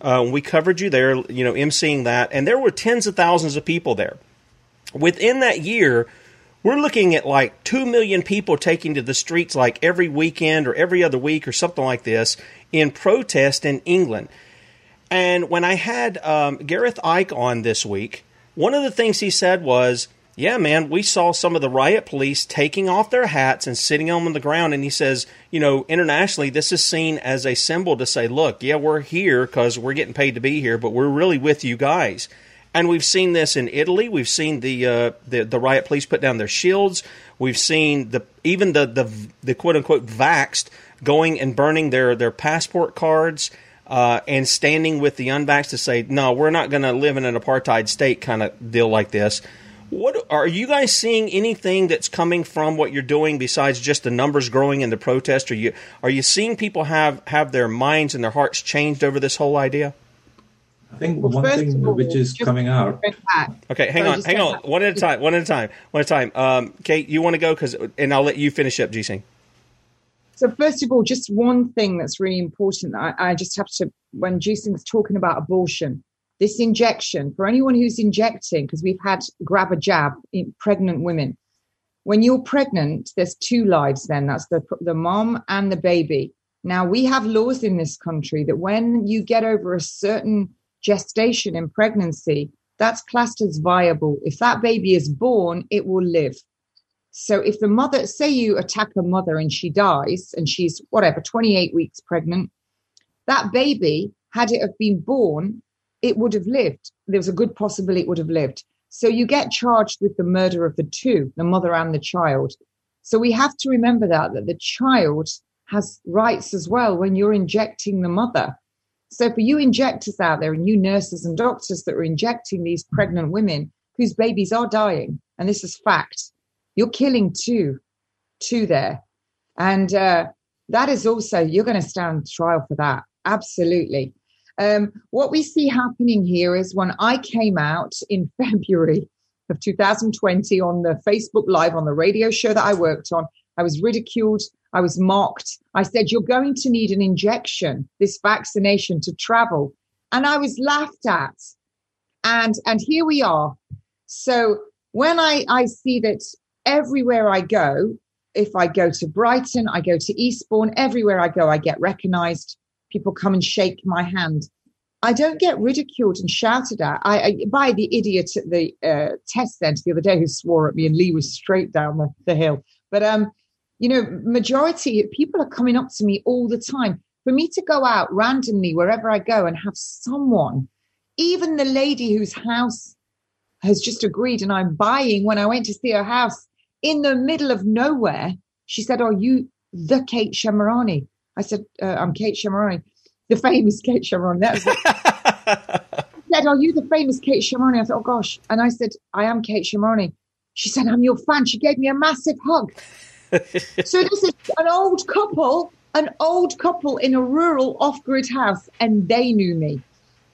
Uh, we covered you there, you know, emceeing that, and there were tens of thousands of people there. Within that year, we're looking at like 2 million people taking to the streets like every weekend or every other week or something like this in protest in England. And when I had um, Gareth Icke on this week, one of the things he said was, yeah, man, we saw some of the riot police taking off their hats and sitting on the ground. And he says, you know, internationally, this is seen as a symbol to say, look, yeah, we're here because we're getting paid to be here, but we're really with you guys. And we've seen this in Italy. We've seen the uh, the, the riot police put down their shields. We've seen the even the the, the quote unquote vaxxed going and burning their their passport cards uh, and standing with the unvaxxed to say, no, we're not going to live in an apartheid state kind of deal like this. What are you guys seeing anything that's coming from what you're doing besides just the numbers growing in the protest? Are you are you seeing people have have their minds and their hearts changed over this whole idea? I think well, one thing all, which is coming out. Okay, hang on, hang on, one at a time, one at a time, one at a time. Um, Kate, you want to go because, and I'll let you finish up, G Singh. so first of all, just one thing that's really important. I, I just have to, when G Singh was talking about abortion, this injection for anyone who's injecting, because we've had grab a jab in pregnant women. when you're pregnant, there's two lives then. That's the, the mom and the baby. Now, we have laws in this country that when you get over a certain gestation in pregnancy, that's classed as viable. If that baby is born, it will live. So if the mother, say you attack a mother and she dies and she's whatever, 28 weeks pregnant, that baby, had it have been born, it would have lived. There was a good possibility it would have lived. So you get charged with the murder of the two, the mother and the child. So we have to remember that, that the child has rights as well when you're injecting the mother. So for you injectors out there and you nurses and doctors that are injecting these pregnant women whose babies are dying, and this is fact, you're killing two, two there. And uh, that is also, you're going to stand trial for that. Absolutely. Um, what we see happening here is when I came out in February of 2020 on the Facebook Live on the radio show that I worked on, I was ridiculed. I was mocked. I said, You're going to need an injection, this vaccination to travel. And I was laughed at. And, and here we are. So when I, I see that everywhere I go, if I go to Brighton, I go to Eastbourne, everywhere I go, I get recognized. People come and shake my hand. I don't get ridiculed and shouted at I, I by the idiot at the uh, test centre the other day who swore at me and Lee was straight down the, the hill. But, um, you know, majority people are coming up to me all the time. For me to go out randomly wherever I go and have someone, even the lady whose house has just agreed and I'm buying when I went to see her house, in the middle of nowhere, she said, Are you the Kate Shemirani? I said, uh, I'm Kate Shemirani, the famous Kate Shemirani. That was said, Are you the famous Kate Shemirani? I thought, Oh gosh. And I said, I am Kate Shemirani. She said, I'm your fan. She gave me a massive hug. so this is an old couple, an old couple in a rural off-grid house, and they knew me.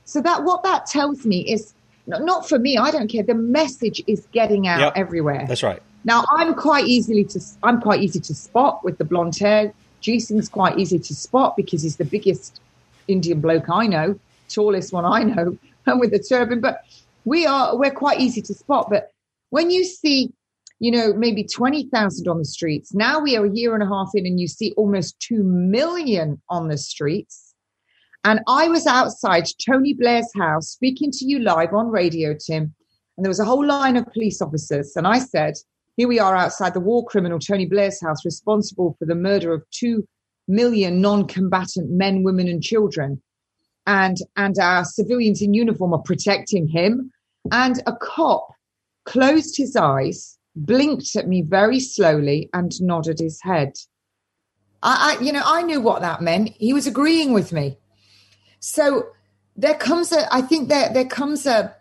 So that what that tells me is not for me. I don't care. The message is getting out Yep. everywhere. That's right. Now I'm quite easily to I'm quite easy to spot with the blonde hair. G Singh's quite easy to spot because he's the biggest Indian bloke I know, tallest one I know, and with the turban. But we are we're quite easy to spot. But when you see, you know, maybe twenty thousand on the streets, now we are a year and a half in, and you see almost two million on the streets. And I was outside Tony Blair's house speaking to you live on radio, Tim, and there was a whole line of police officers. And I said, here we are outside the war criminal Tony Blair's house, responsible for the murder of two million non-combatant men, women, and children. And and our civilians in uniform are protecting him. And a cop closed his eyes, blinked at me very slowly, and nodded his head. I, I you know, I knew what that meant. He was agreeing with me. So there comes a, I think there there comes a,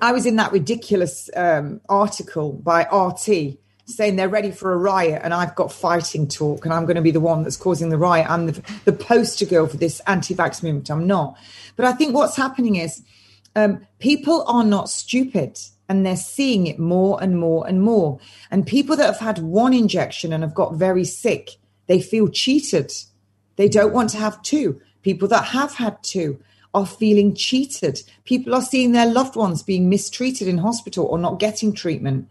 I was in that ridiculous um, article by RT saying they're ready for a riot and I've got fighting talk and I'm going to be the one that's causing the riot. I'm the, the poster girl for this anti-vax movement. I'm not. But I think what's happening is um, people are not stupid and they're seeing it more and more and more. And people that have had one injection and have got very sick, they feel cheated. They don't want to have two. People that have had two are feeling cheated. People are seeing their loved ones being mistreated in hospital or not getting treatment.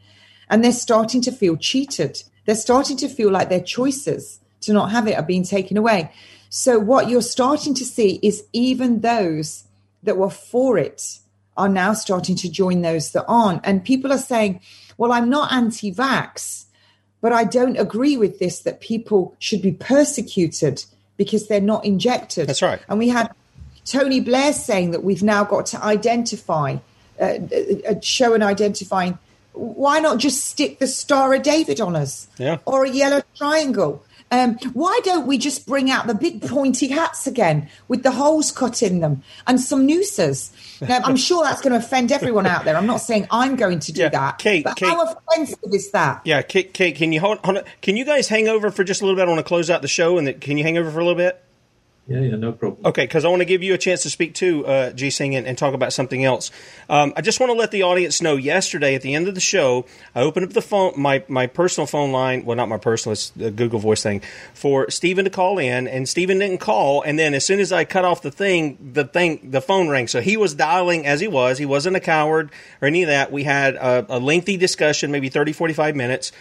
And they're starting to feel cheated. They're starting to feel like their choices to not have it are being taken away. So, what you're starting to see is even those that were for it are now starting to join those that aren't. And people are saying, well, I'm not anti vax, but I don't agree with this that people should be persecuted because they're not injected. That's right. And we had Tony Blair saying that we've now got to identify, uh, uh, show and identifying. Why not just stick the Star of David on us Yeah. or a yellow triangle? Um, why don't we just bring out the big pointy hats again with the holes cut in them and some nooses? Now, I'm sure that's going to offend everyone out there. I'm not saying I'm going to do that. Kate, but Kate. how offensive is that? Yeah, Kate, Kate can you hold, hold? Can you guys hang over for just a little bit? I want to close out the show, and then, can you hang over for a little bit? Yeah, yeah, no problem. Okay, because I want to give you a chance to speak too, uh, G Singh, and, and talk about something else. Um, I just want to let the audience know. Yesterday, at the end of the show, I opened up the phone, my my personal phone line. Well, not my personal; it's the Google Voice thing for Stephen to call in, and Stephen didn't call. And then as soon as I cut off the thing, the thing, the phone rang. So he was dialing as he was. He wasn't a coward or any of that. We had a, a lengthy discussion, maybe 30, 45 minutes.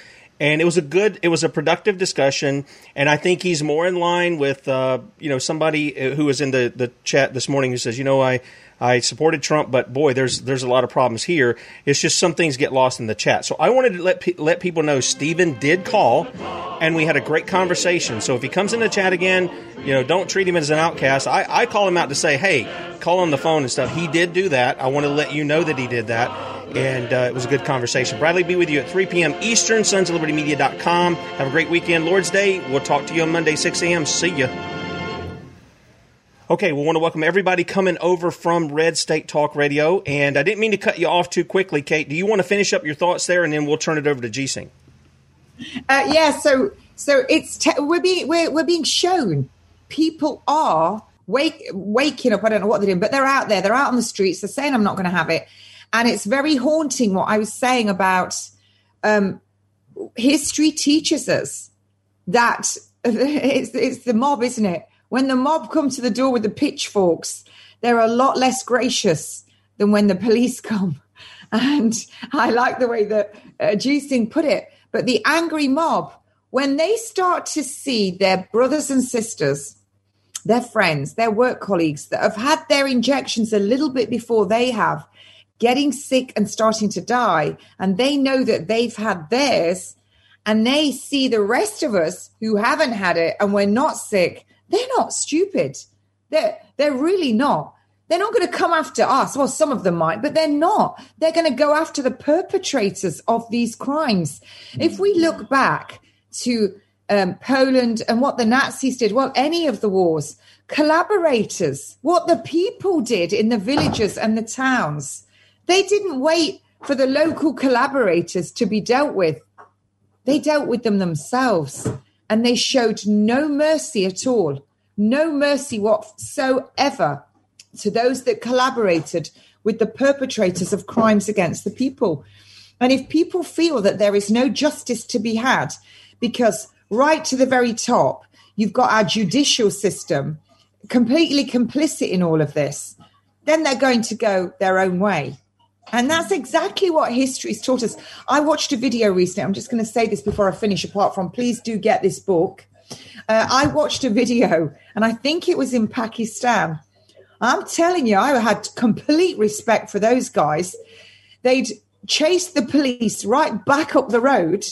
And it was a good, it was a productive discussion, and I think he's more in line with uh, you know somebody uh, who was in the the chat this morning who says, you know, I I supported Trump, but boy, there's there's a lot of problems here. It's just some things get lost in the chat. So I wanted to let pe- let people know Stephen did call, and we had a great conversation. So if he comes in the chat again, you know, don't treat him as an outcast. I, I call him out to say, hey, call on the phone and stuff. He did do that. I want to let you know that he did that. And uh, it was a good conversation. Bradley, be with you at 3 p.m. Eastern, sons of liberty media.com. Have a great weekend. Lord's Day. We'll talk to you on Monday, 6 a.m. See you. Okay, we want to welcome everybody coming over from Red State Talk Radio. And I didn't mean to cut you off too quickly, Kate. Do you want to finish up your thoughts there, and then we'll turn it over to G Singh? Uh, yeah, so so it's te- we're being we're, we're being shown people are wake waking up. I don't know what they're doing, but they're out there. They're out on the streets. They're saying I'm not going to have it, and it's very haunting. What I was saying about um, history teaches us that it's, it's the mob, isn't it? When the mob come to the door with the pitchforks, they're a lot less gracious than when the police come. And I like the way that uh, G Singh put it. But the angry mob, when they start to see their brothers and sisters, their friends, their work colleagues that have had their injections a little bit before they have, getting sick and starting to die, and they know that they've had theirs, and they see the rest of us who haven't had it and we're not sick, they're not stupid. They're they're really not. They're not going to come after us. Well, some of them might, but they're not. They're going to go after the perpetrators of these crimes. If we look back to um, Poland and what the Nazis did, well, any of the wars, collaborators, what the people did in the villages and the towns, they didn't wait for the local collaborators to be dealt with. They dealt with them themselves and they showed no mercy at all, no mercy whatsoever to those that collaborated with the perpetrators of crimes against the people. And if people feel that there is no justice to be had, because right to the very top, you've got our judicial system completely complicit in all of this, then they're going to go their own way. And that's exactly what history's taught us. I watched a video recently. I'm just going to say this before I finish, apart from please do get this book. Uh, I watched a video, and I think it was in Pakistan. I'm telling you, I had complete respect for those guys. They'd chased the police right back up the road,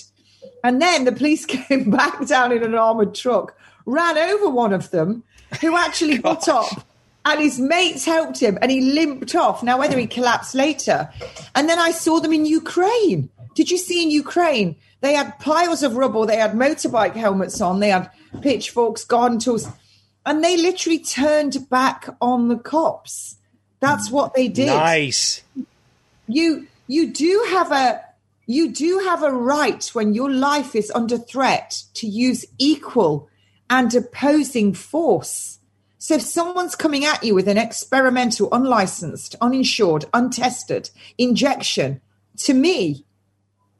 and then the police came back down in an armored truck, ran over one of them, who actually got up and his mates helped him and he limped off. Now, whether he collapsed later. And then I saw them in Ukraine. Did you see in Ukraine? They had piles of rubble, they had motorbike helmets on, they had pitchforks, garden tools, and they literally turned back on the cops. That's what they did. Nice. You you do have a you do have a right when your life is under threat to use equal and opposing force. So if someone's coming at you with an experimental, unlicensed, uninsured, untested injection, to me,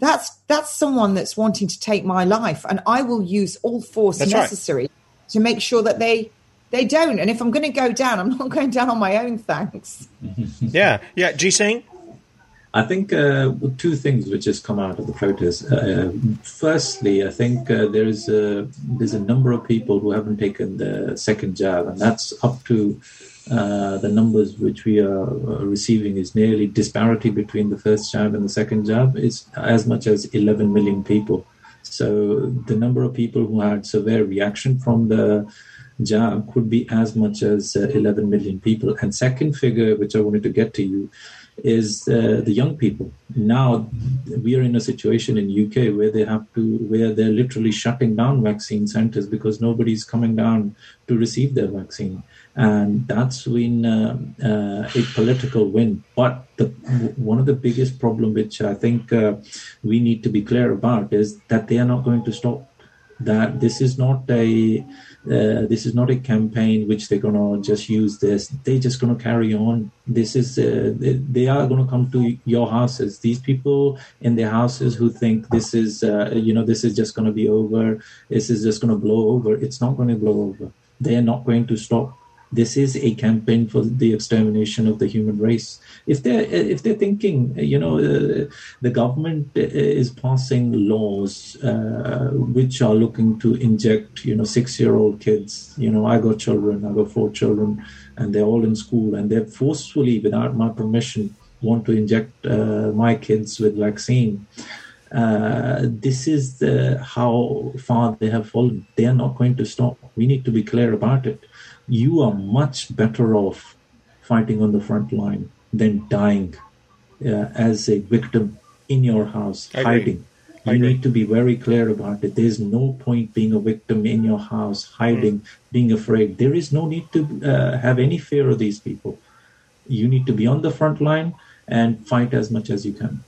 that's that's someone that's wanting to take my life, and I will use all force That's right. necessary to make sure that they they don't. And if I'm going to go down, I'm not going down on my own. Thanks. Yeah, yeah. G Singh. I think uh, two things which has come out of the protest. Uh, firstly, I think uh, there is a there's a number of people who haven't taken the second jab, and that's up to uh, the numbers which we are uh, receiving is nearly disparity between the first jab and the second jab is as much as 11 million people. So the number of people who had severe reaction from the jab could be as much as uh, 11 million people. And second figure, which I wanted to get to you, is uh, the young people. Now we are in a situation in UK where they have to, where they're literally shutting down vaccine centers because nobody's coming down to receive their vaccine, and that's been uh, uh, a political win. But the, one of the biggest problem, which I think uh, we need to be clear about, is that they are not going to stop. That this is not a uh, this is not a campaign which they're gonna just use this. They're just gonna carry on. This is uh, they, they are gonna come to your houses. These people in their houses who think this is uh, you know this is just gonna be over. This is just gonna blow over. It's not gonna blow over. They are not going to stop. This is a campaign for the extermination of the human race. If they're if they're thinking, you know, uh, the government is passing laws uh, which are looking to inject, you know, six-year-old kids. You know, I got children, I got four children, and they're all in school, and they're forcefully, without my permission, want to inject uh, my kids with vaccine. Uh, this is the, how far they have fallen. They are not going to stop. We need to be clear about it you are much better off fighting on the front line than dying uh, as a victim in your house, hiding. You need to be very clear about it. There's no point being a victim in your house, hiding, mm. being afraid. There is no need to uh, have any fear of these people. You need to be on the front line and fight as much as you can.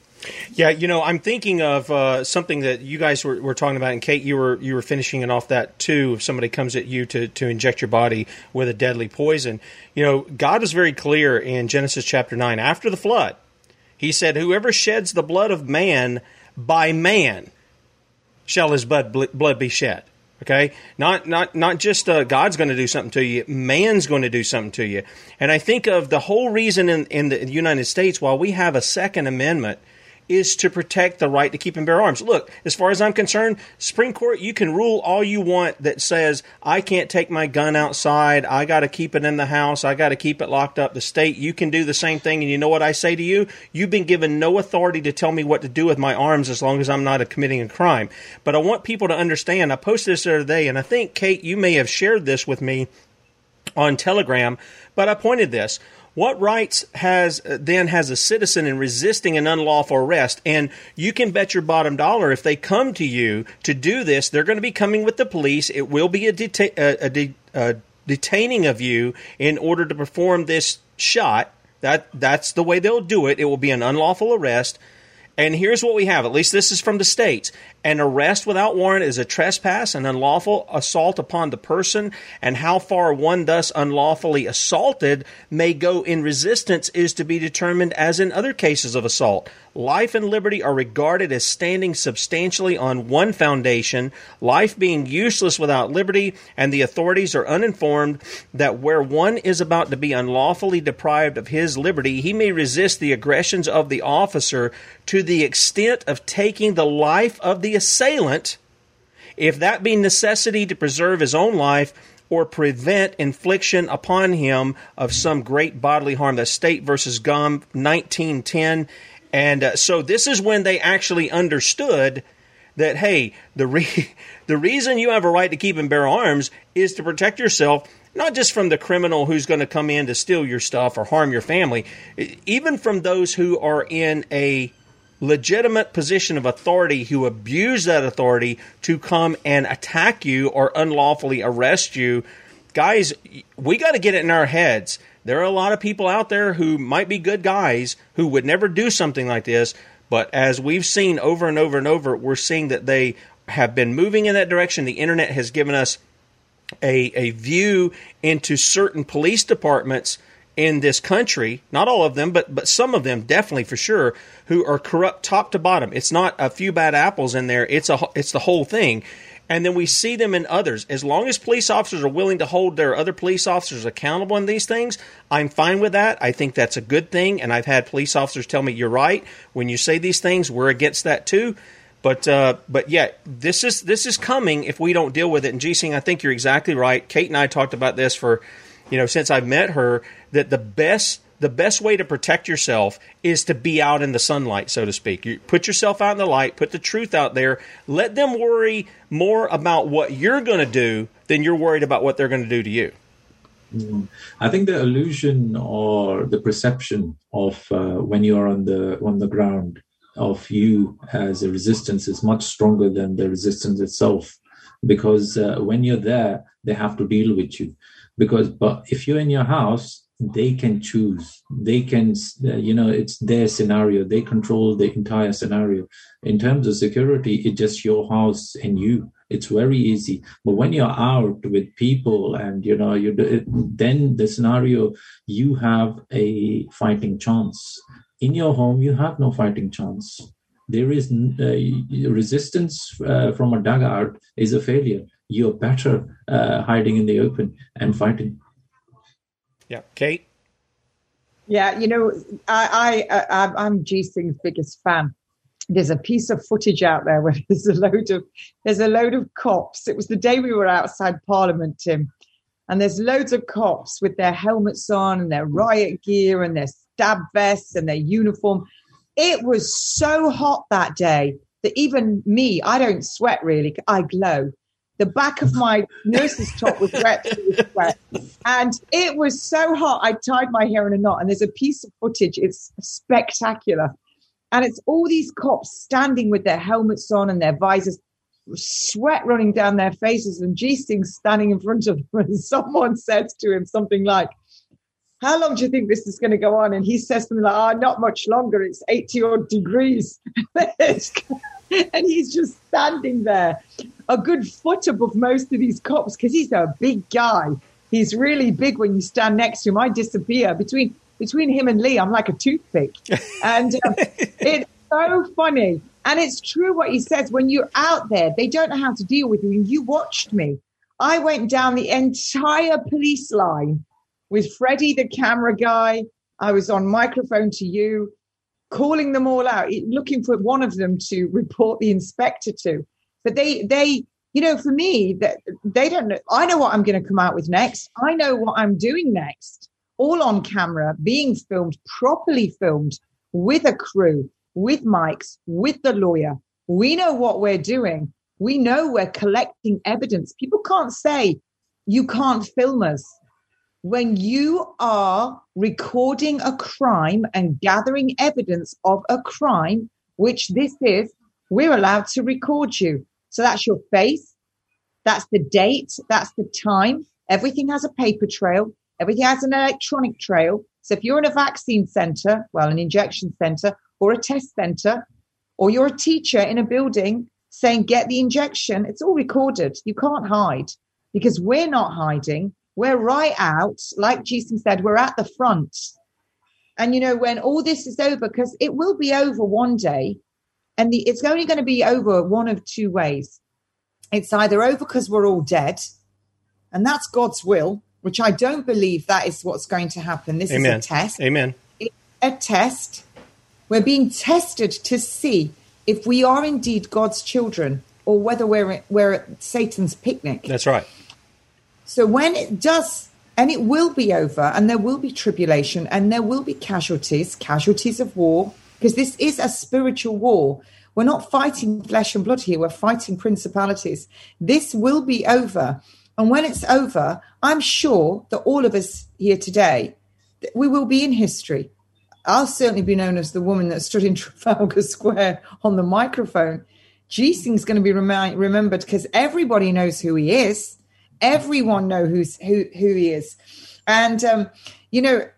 Yeah, you know, I'm thinking of uh, something that you guys were, were, talking about, and Kate, you were you were finishing it off that too. If somebody comes at you to to inject your body with a deadly poison, you know, God was very clear in Genesis chapter nine. After the flood, He said, "Whoever sheds the blood of man, by man shall his blood blood be shed." Okay, not not not just uh, God's going to do something to you; man's going to do something to you. And I think of the whole reason in in the United States, while we have a Second Amendment is to protect the right to keep and bear arms. Look, as far as I'm concerned, Supreme Court, you can rule all you want that says I can't take my gun outside, I got to keep it in the house, I got to keep it locked up. The state, you can do the same thing. And you know what I say to you? You've been given no authority to tell me what to do with my arms as long as I'm not committing a crime. But I want people to understand. I posted this the other day, and I think Kate, you may have shared this with me on Telegram, but I pointed this. What rights has uh, then has a citizen in resisting an unlawful arrest? And you can bet your bottom dollar if they come to you to do this, they're going to be coming with the police. It will be a, deta- a, a, de- a detaining of you in order to perform this shot. That that's the way they'll do it. It will be an unlawful arrest. And here's what we have. At least this is from the states. An arrest without warrant is a trespass, an unlawful assault upon the person, and how far one thus unlawfully assaulted may go in resistance is to be determined as in other cases of assault. Life and liberty are regarded as standing substantially on one foundation, life being useless without liberty, and the authorities are uninformed that where one is about to be unlawfully deprived of his liberty, he may resist the aggressions of the officer to the extent of taking the life of the assailant, if that be necessity to preserve his own life or prevent infliction upon him of some great bodily harm. The State versus Gum, 1910. And uh, so this is when they actually understood that hey, the re- the reason you have a right to keep and bear arms is to protect yourself not just from the criminal who's going to come in to steal your stuff or harm your family, even from those who are in a legitimate position of authority who abuse that authority to come and attack you or unlawfully arrest you. Guys, we got to get it in our heads there are a lot of people out there who might be good guys who would never do something like this, but as we've seen over and over and over, we're seeing that they have been moving in that direction. The internet has given us a, a view into certain police departments in this country, not all of them, but but some of them definitely for sure, who are corrupt top to bottom. It's not a few bad apples in there. It's a it's the whole thing and then we see them in others. As long as police officers are willing to hold their other police officers accountable in these things, I'm fine with that. I think that's a good thing, and I've had police officers tell me you're right when you say these things. We're against that too. But uh, but yeah, this is this is coming if we don't deal with it. And Singh, I think you're exactly right. Kate and I talked about this for you know since I've met her that the best the best way to protect yourself is to be out in the sunlight, so to speak. You put yourself out in the light, put the truth out there. Let them worry more about what you're going to do than you're worried about what they're going to do to you. Mm. I think the illusion or the perception of uh, when you are on the on the ground of you as a resistance is much stronger than the resistance itself, because uh, when you're there, they have to deal with you. Because but if you're in your house, they can choose. They can uh, you know it's their scenario. They control the entire scenario. In terms of security it's just your house and you. It's very easy. But when you're out with people and you know you do, then the scenario you have a fighting chance. In your home you have no fighting chance. There is uh, resistance uh, from a dugout is a failure. You're better uh, hiding in the open and fighting Yeah, Kate. Yeah, you know, I, I, I I'm G Singh's biggest fan. There's a piece of footage out there where there's a load of there's a load of cops. It was the day we were outside Parliament, Tim, and there's loads of cops with their helmets on and their riot gear and their stab vests and their uniform. It was so hot that day that even me, I don't sweat really. I glow. The back of my nurse's top was wet sweat. And it was so hot, I tied my hair in a knot. And there's a piece of footage, it's spectacular. And it's all these cops standing with their helmets on and their visors, sweat running down their faces, and G Singh standing in front of them. And someone says to him something like, how long do you think this is going to go on? And he says something like, oh, not much longer. It's 80 odd degrees. and he's just standing there a good foot above most of these cops because he's a big guy. He's really big when you stand next to him. I disappear between between him and Lee. I'm like a toothpick, and um, it's so funny. And it's true what he says. When you're out there, they don't know how to deal with you. And you watched me. I went down the entire police line with Freddie, the camera guy. I was on microphone to you, calling them all out, looking for one of them to report the inspector to. But they, they, you know, for me, that they don't know. I know what I'm going to come out with next. I know what I'm doing next. All on camera, being filmed, properly filmed, with a crew, with mics, with the lawyer. We know what we're doing. We know we're collecting evidence. People can't say you can't film us when you are recording a crime and gathering evidence of a crime, which this is, we're allowed to record you. So that's your face, that's the date, that's the time. Everything has a paper trail, everything has an electronic trail. So if you're in a vaccine center, well, an injection center or a test center, or you're a teacher in a building saying, get the injection, it's all recorded. You can't hide because we're not hiding. We're right out. Like Jason said, we're at the front. And, you know, when all this is over, because it will be over one day, and the, it's only going to be over one of two ways. It's either over because we're all dead, and that's God's will, which I don't believe that is what's going to happen. This Amen. is a test. Amen. It's a test. We're being tested to see if we are indeed God's children or whether we're, we're at Satan's picnic. That's right. So when it does, and it will be over, and there will be tribulation, and there will be casualties, casualties of war, because this is a spiritual war. We're not fighting flesh and blood here, we're fighting principalities. This will be over. And when it's over, I'm sure that all of us here today, we will be in history. I'll certainly be known as the woman that stood in Trafalgar Square on the microphone. G Singh's going to be remi- remembered because everybody knows who he is everyone know who's who who he is. And um you know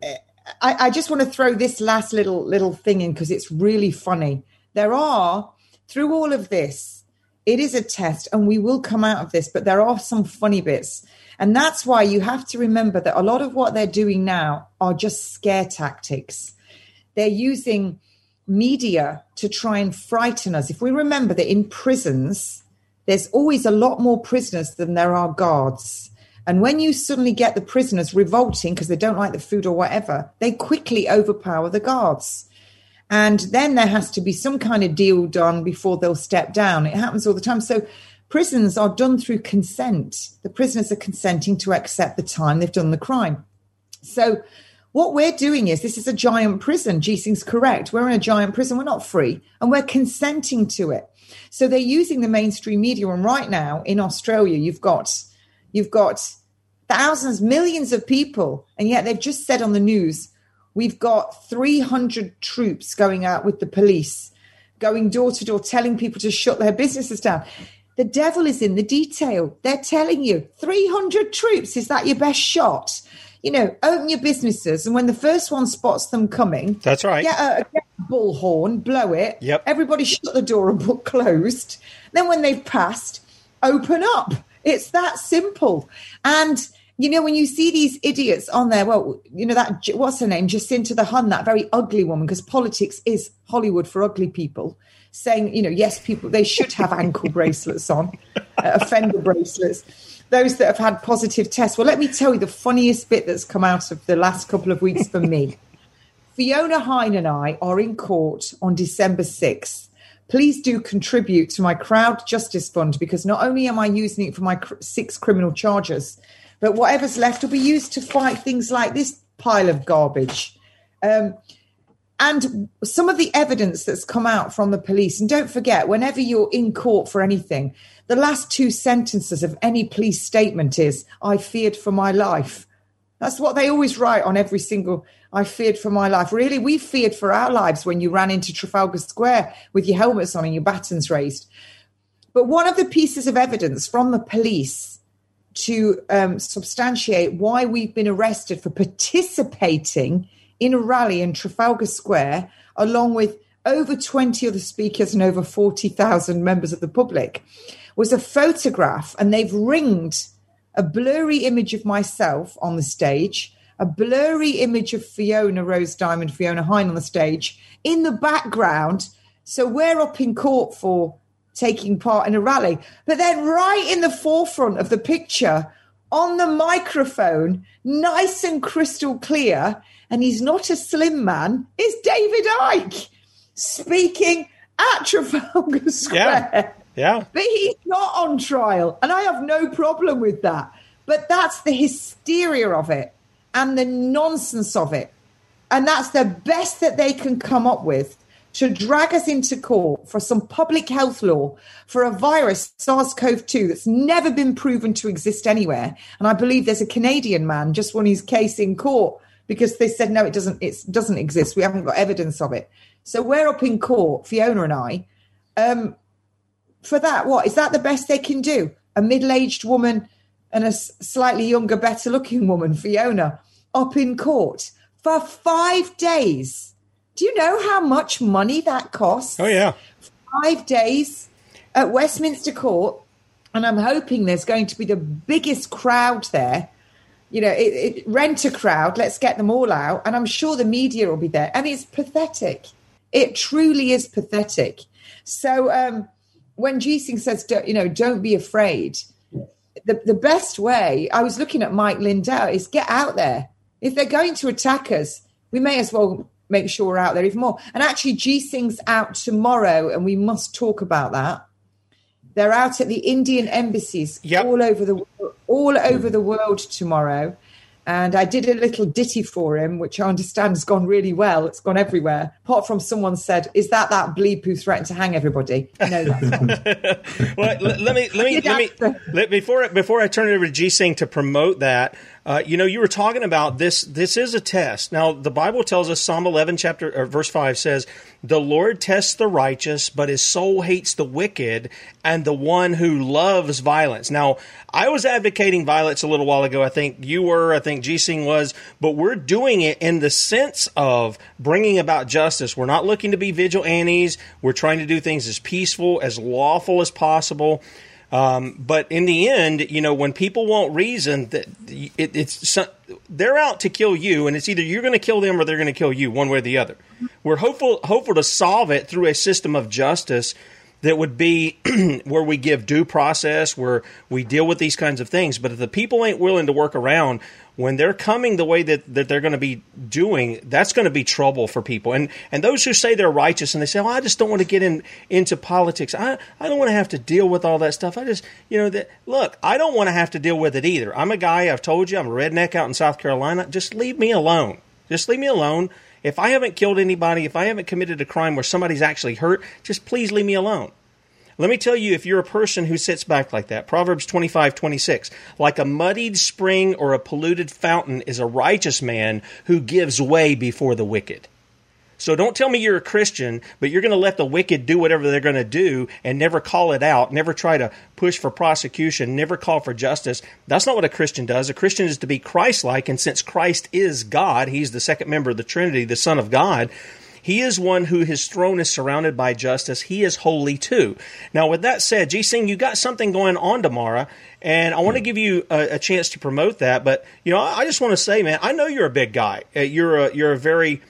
I, I just want to throw this last little little thing in because it's really funny. There are through all of this it is a test and we will come out of this but there are some funny bits. And that's why you have to remember that a lot of what they're doing now are just scare tactics. They're using media to try and frighten us. If we remember that in prisons there's always a lot more prisoners than there are guards. And when you suddenly get the prisoners revolting because they don't like the food or whatever, they quickly overpower the guards. And then there has to be some kind of deal done before they'll step down. It happens all the time. So prisons are done through consent. The prisoners are consenting to accept the time they've done the crime. So what we're doing is this is a giant prison. G Singh's correct. We're in a giant prison. We're not free and we're consenting to it. So they're using the mainstream media. And right now in Australia, you've got you've got thousands, millions of people, and yet they've just said on the news, we've got 300 troops going out with the police, going door to door, telling people to shut their businesses down. The devil is in the detail. They're telling you 300 troops. Is that your best shot? You know, open your businesses, and when the first one spots them coming, that's right. Get a, get a bullhorn, blow it. Yep. Everybody shut the door and put closed. Then when they've passed, open up. It's that simple. And you know, when you see these idiots on there, well, you know that what's her name, Jacinda the Hun, that very ugly woman, because politics is Hollywood for ugly people. Saying, you know, yes, people they should have ankle bracelets on, uh, offender bracelets those that have had positive tests. Well, let me tell you the funniest bit that's come out of the last couple of weeks for me. Fiona Hine and I are in court on December 6th. Please do contribute to my Crowd Justice Fund because not only am I using it for my cr- six criminal charges, but whatever's left will be used to fight things like this pile of garbage. Um, and some of the evidence that's come out from the police, and don't forget, whenever you're in court for anything, the last two sentences of any police statement is, I feared for my life. That's what they always write on every single, I feared for my life. Really, we feared for our lives when you ran into Trafalgar Square with your helmets on and your batons raised. But one of the pieces of evidence from the police to um, substantiate why we've been arrested for participating in a rally in Trafalgar Square, along with over 20 other speakers and over 40,000 members of the public, was a photograph, and they've ringed a blurry image of myself on the stage, a blurry image of Fiona Rose Diamond, Fiona Hine on the stage in the background. So we're up in court for taking part in a rally. But then, right in the forefront of the picture, on the microphone, nice and crystal clear, and he's not a slim man, is David Icke speaking at Trafalgar Square. Yeah. Yeah. But he's not on trial. And I have no problem with that. But that's the hysteria of it and the nonsense of it. And that's the best that they can come up with to drag us into court for some public health law for a virus, SARS CoV 2, that's never been proven to exist anywhere. And I believe there's a Canadian man just won his case in court because they said, no, it doesn't, it doesn't exist. We haven't got evidence of it. So we're up in court, Fiona and I. Um, for that, what is that the best they can do? A middle aged woman and a slightly younger, better looking woman, Fiona, up in court for five days. Do you know how much money that costs? Oh, yeah. Five days at Westminster Court. And I'm hoping there's going to be the biggest crowd there. You know, it, it, rent a crowd, let's get them all out. And I'm sure the media will be there. And it's pathetic. It truly is pathetic. So, um, when G Singh says, you know, don't be afraid, the, the best way, I was looking at Mike Lindell, is get out there. If they're going to attack us, we may as well make sure we're out there even more. And actually, G Singh's out tomorrow, and we must talk about that. They're out at the Indian embassies yep. all over the all hmm. over the world tomorrow. And I did a little ditty for him, which I understand has gone really well. It's gone everywhere. Apart from someone said, "Is that that bleep who threatened to hang everybody?" No, that's not. well, let, let me let me let me let, before before I turn it over to G Singh to promote that. Uh, you know, you were talking about this. This is a test. Now, the Bible tells us Psalm 11, chapter or verse 5 says, "The Lord tests the righteous, but His soul hates the wicked and the one who loves violence." Now, I was advocating violence a little while ago. I think you were. I think G Singh was. But we're doing it in the sense of bringing about justice. We're not looking to be vigilantes. We're trying to do things as peaceful, as lawful as possible. Um, but in the end, you know, when people won't reason, that it, it's they're out to kill you, and it's either you're going to kill them or they're going to kill you, one way or the other. We're hopeful hopeful to solve it through a system of justice that would be where we give due process, where we deal with these kinds of things. But if the people ain't willing to work around, when they're coming the way that, that they're going to be doing, that's going to be trouble for people. And and those who say they're righteous and they say, "Oh, I just don't want to get in into politics. I I don't want to have to deal with all that stuff. I just you know that look, I don't want to have to deal with it either. I'm a guy. I've told you, I'm a redneck out in South Carolina. Just leave me alone. Just leave me alone." If I haven't killed anybody, if I haven't committed a crime where somebody's actually hurt, just please leave me alone. Let me tell you, if you're a person who sits back like that, Proverbs 25, 26, like a muddied spring or a polluted fountain is a righteous man who gives way before the wicked. So don't tell me you're a Christian, but you're going to let the wicked do whatever they're going to do and never call it out, never try to push for prosecution, never call for justice. That's not what a Christian does. A Christian is to be Christ like, and since Christ is God, He's the second member of the Trinity, the Son of God, he is one who his throne is surrounded by justice. He is holy too. Now, with that said, G Singh, you got something going on tomorrow, and I want to give you a, a, chance to promote that. But you know, I just want to say, man, I know you're a big guy. Uh, you're a you're a very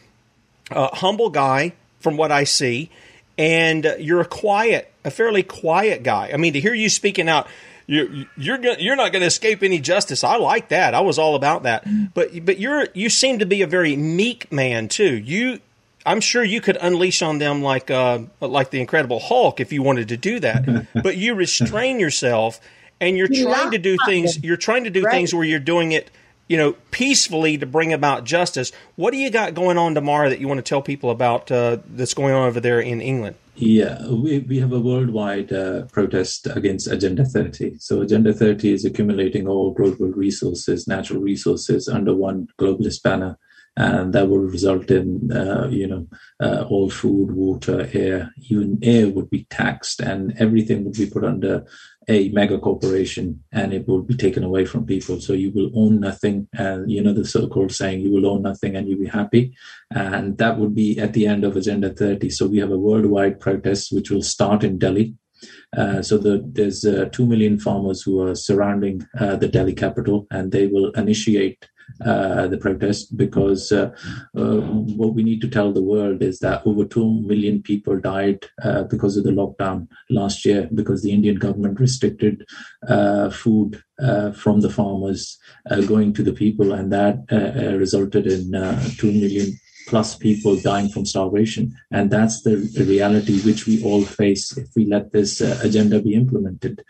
uh, humble guy from what I see, and you're a quiet, a fairly quiet guy. I mean, to hear you speaking out you you're gonna, you're not going to escape any justice. I like that. I was all about that. But but you're you seem to be a very meek man too. You I'm sure you could unleash on them like uh, like the Incredible Hulk if you wanted to do that. but you restrain yourself, and you're You trying to do things. You're trying to do Right. things where you're doing it, you know, peacefully to bring about justice. What do you got going on tomorrow that you want to tell people about uh, that's going on over there in England? Yeah, we, we have a worldwide uh, protest against Agenda 30. So, Agenda 30 is accumulating all global resources, natural resources under one globalist banner. And that will result in, uh, you know, uh, all food, water, air, even air would be taxed and everything would be put under a mega corporation and it will be taken away from people. So you will own nothing. And, you know, the so called saying, you will own nothing and you'll be happy. And that would be at the end of Agenda 30. So we have a worldwide protest which will start in Delhi. Uh, so the, there's uh, 2 million farmers who are surrounding uh, the Delhi capital and they will initiate uh, the protest because uh, uh, what we need to tell the world is that over 2 million people died uh, because of the lockdown last year because the Indian government restricted uh, food uh, from the farmers going to the people, and that resulted in uh, 2 million plus people dying from starvation. And that's the, reality which we all face if we let this agenda be implemented.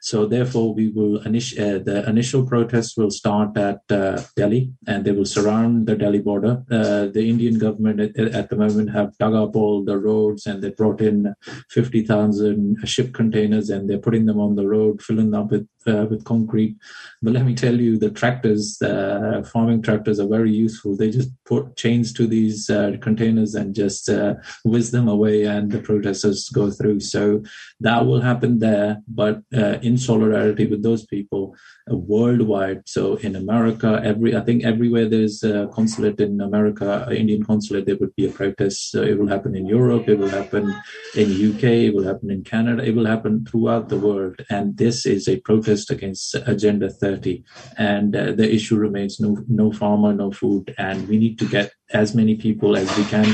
So therefore, we will init- uh, the initial protests will start at uh, Delhi, and they will surround the Delhi border. Uh, the Indian government at, at the moment have dug up all the roads, and they brought in fifty thousand ship containers, and they're putting them on the road, filling them up with uh, with concrete. But let me tell you, the tractors, uh, farming tractors, are very useful. They just put chains to these uh, containers and just uh, whiz them away, and the protesters go through. So that will happen there, but uh, in solidarity with those people uh, worldwide. So in America, every I think everywhere there's a consulate in America, Indian consulate, there would be a protest. So it will happen in Europe, it will happen in UK, it will happen in Canada, it will happen throughout the world. And this is a protest against Agenda 30. And uh, the issue remains no no farmer, no food, and we need to get as many people as we can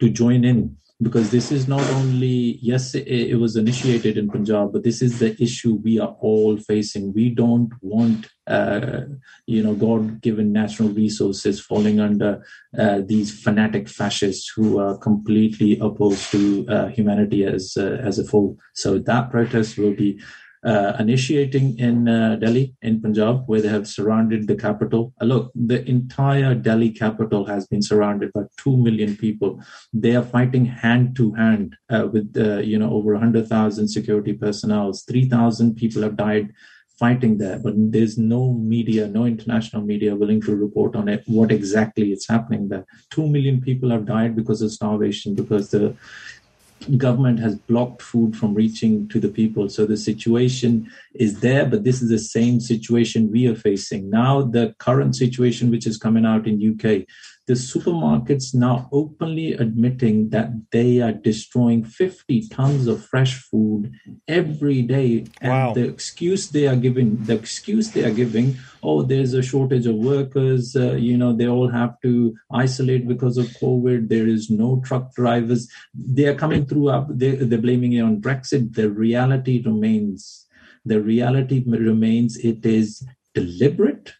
to join in because this is not only yes it, was initiated in punjab but this is the issue we are all facing we don't want uh, you know god given natural resources falling under uh, these fanatic fascists who are completely opposed to uh, humanity as uh, as a whole so that protest will be initiating in uh, Delhi, in Punjab, where they have surrounded the capital. Uh, look, the entire Delhi capital has been surrounded by two million people. They are fighting hand to hand uh, with, uh, you know, over hundred thousand security personnel. Three thousand people have died fighting there, but there's no media, no international media willing to report on it. What exactly is happening there? Two million people have died because of starvation, because the government has blocked food from reaching to the people. So the situation is there, but this is the same situation we are facing. Now, the current situation which is coming out in UK, the supermarkets now openly admitting that they are destroying 50 tons of fresh food every day. And Wow. the excuse they are giving, the excuse they are giving, oh, there's a shortage of workers, uh, you know, they all have to isolate because of COVID, there is no truck drivers. They are coming through up, they, they're blaming it on Brexit. The reality remains, the reality remains it is deliberate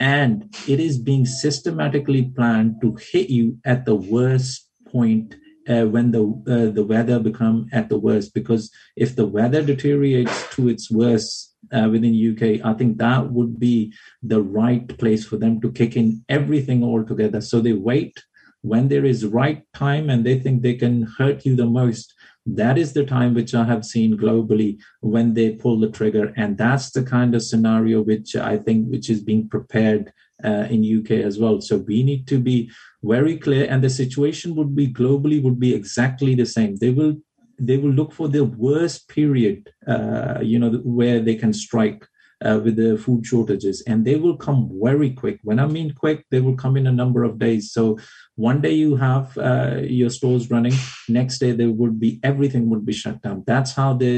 and it is being systematically planned to hit you at the worst point uh, when the uh, the weather become at the worst. Because if the weather deteriorates to its worst uh, within UK I think that would be the right place for them to kick in everything altogether. So they wait when there is right time and they think they can hurt you the most that is the time which I have seen globally when they pull the trigger, and that's the kind of scenario which I think which is being prepared uh, in UK as well. So we need to be very clear, and the situation would be globally would be exactly the same. They will they will look for the worst period, uh, you know, where they can strike. Uh, with the food shortages, and they will come very quick. When I mean quick, they will come in a number of days. So one day you have uh, your stores running, next day there would be everything would be shut down. That's how they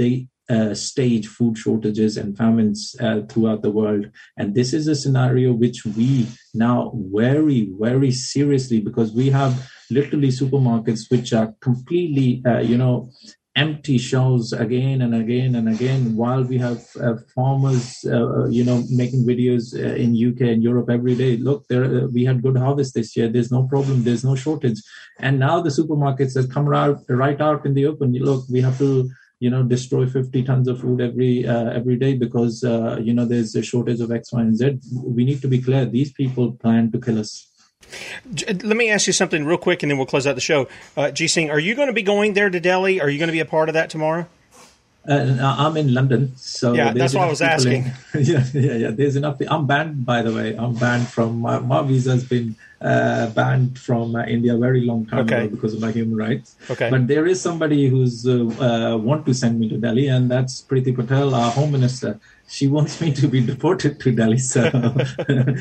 they uh, stage food shortages and famines uh, throughout the world. And this is a scenario which we now very very seriously because we have literally supermarkets which are completely uh, you know empty shelves again and again and again while we have uh, farmers uh, you know making videos uh, in uk and europe every day. Look there uh, we had good harvest this year. There's no problem. There's no shortage. And now the supermarkets have come out right out in the open. Look we have to you know destroy 50 tons of food every uh, every day because uh, you know there's a shortage of x y and z. We need to be clear. These people plan to kill us let me ask you something real quick, and then we'll close out the show. Uh, G Singh, are you going to be going there to Delhi? Are you going to be a part of that tomorrow? Uh, I'm in London, so yeah, that's what I was asking. In, yeah, yeah, yeah. There's enough. I'm banned, by the way. I'm banned from my, my visa has been uh, banned from uh, India a very long time okay. ago because of my human rights. Okay. But there is somebody who's uh, uh, want to send me to Delhi, and that's Priti Patel, our home minister she wants me to be deported to Delhi, so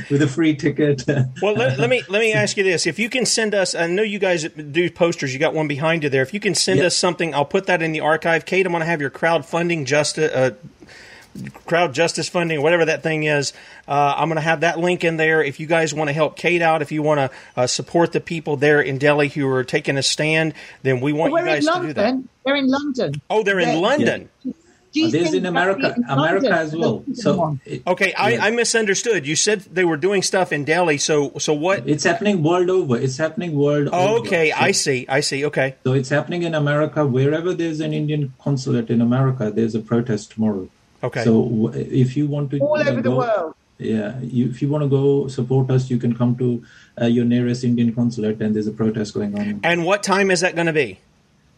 with a free ticket. well, let, let, me let me ask you this: If you can send us, I know you guys do posters. You got one behind you there. If you can send yep. us something, I'll put that in the archive. Kate, I'm going to have your crowdfunding justice. Uh, crowd justice funding, whatever that thing is. Uh, I'm going to have that link in there. If you guys want to help Kate out, if you want to uh, support the people there in Delhi who are taking a stand, then we want well, you guys to do that. They're in London. Oh, they're, they're in London. Yeah. There's in America, America as well. So okay, I, I, misunderstood. You said they were doing stuff in Delhi. So so what? It's happening world over. It's happening world oh, over. Okay, so, I see. I see. Okay. So it's happening in America. Wherever there's an Indian consulate in America, there's a protest tomorrow. Okay. So if you want to all over go, the world. Yeah, you, if you want to go support us, you can come to uh, your nearest Indian consulate, and there's a protest going on. And what time is that going to be?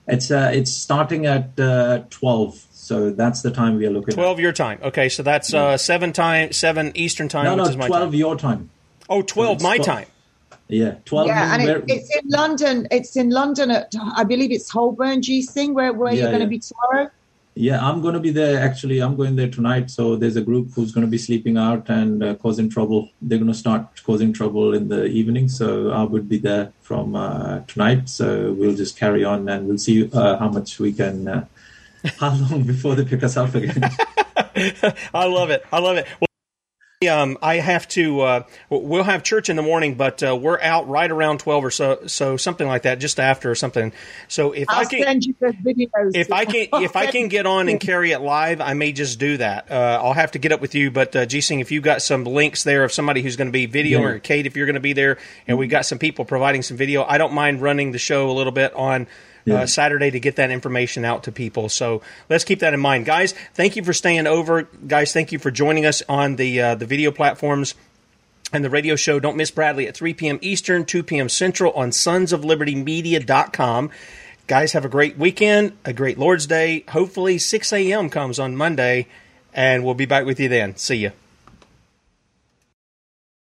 It's uh, it's starting at uh, twelve. So that's the time we are looking. Twelve at. your time. Okay, so that's yeah. uh, seven time, seven Eastern time. No, no, which is my twelve time. your time. Oh, 12 so my 12. time. Yeah, twelve. Yeah, and it, it's in London. It's in London at I believe it's Holborn G Singh where where Yeah, you're going to yeah. be tomorrow. Yeah, I'm going to be there. Actually, I'm going there tonight. So there's a group who's going to be sleeping out and uh, causing trouble. They're going to start causing trouble in the evening. So I would be there from uh, tonight. So we'll just carry on and we'll see uh, how much we can. Uh, how long before they pick us up again? I love it. I love it. Well, um, I have to. Uh, we'll have church in the morning, but uh, we're out right around twelve or so, so something like that, just after or something. So if I'll I can, send you the videos. if I can, if I can get on and carry it live, I may just do that. Uh, I'll have to get up with you, but uh, G Singh, if you've got some links there of somebody who's going to be video, Yeah. or Kate, if you're going to be there, and we've got some people providing some video, I don't mind running the show a little bit on. Yeah. Uh, Saturday to get that information out to people. So let's keep that in mind, guys. Thank you for staying over, guys. Thank you for joining us on the uh, the video platforms and the radio show. Don't miss Bradley at 3 p.m. Eastern, 2 p.m. Central on sonsoflibertymedia.com. Guys, have a great weekend, a great Lord's Day. Hopefully, 6 a.m. comes on Monday, and we'll be back with you then. See you.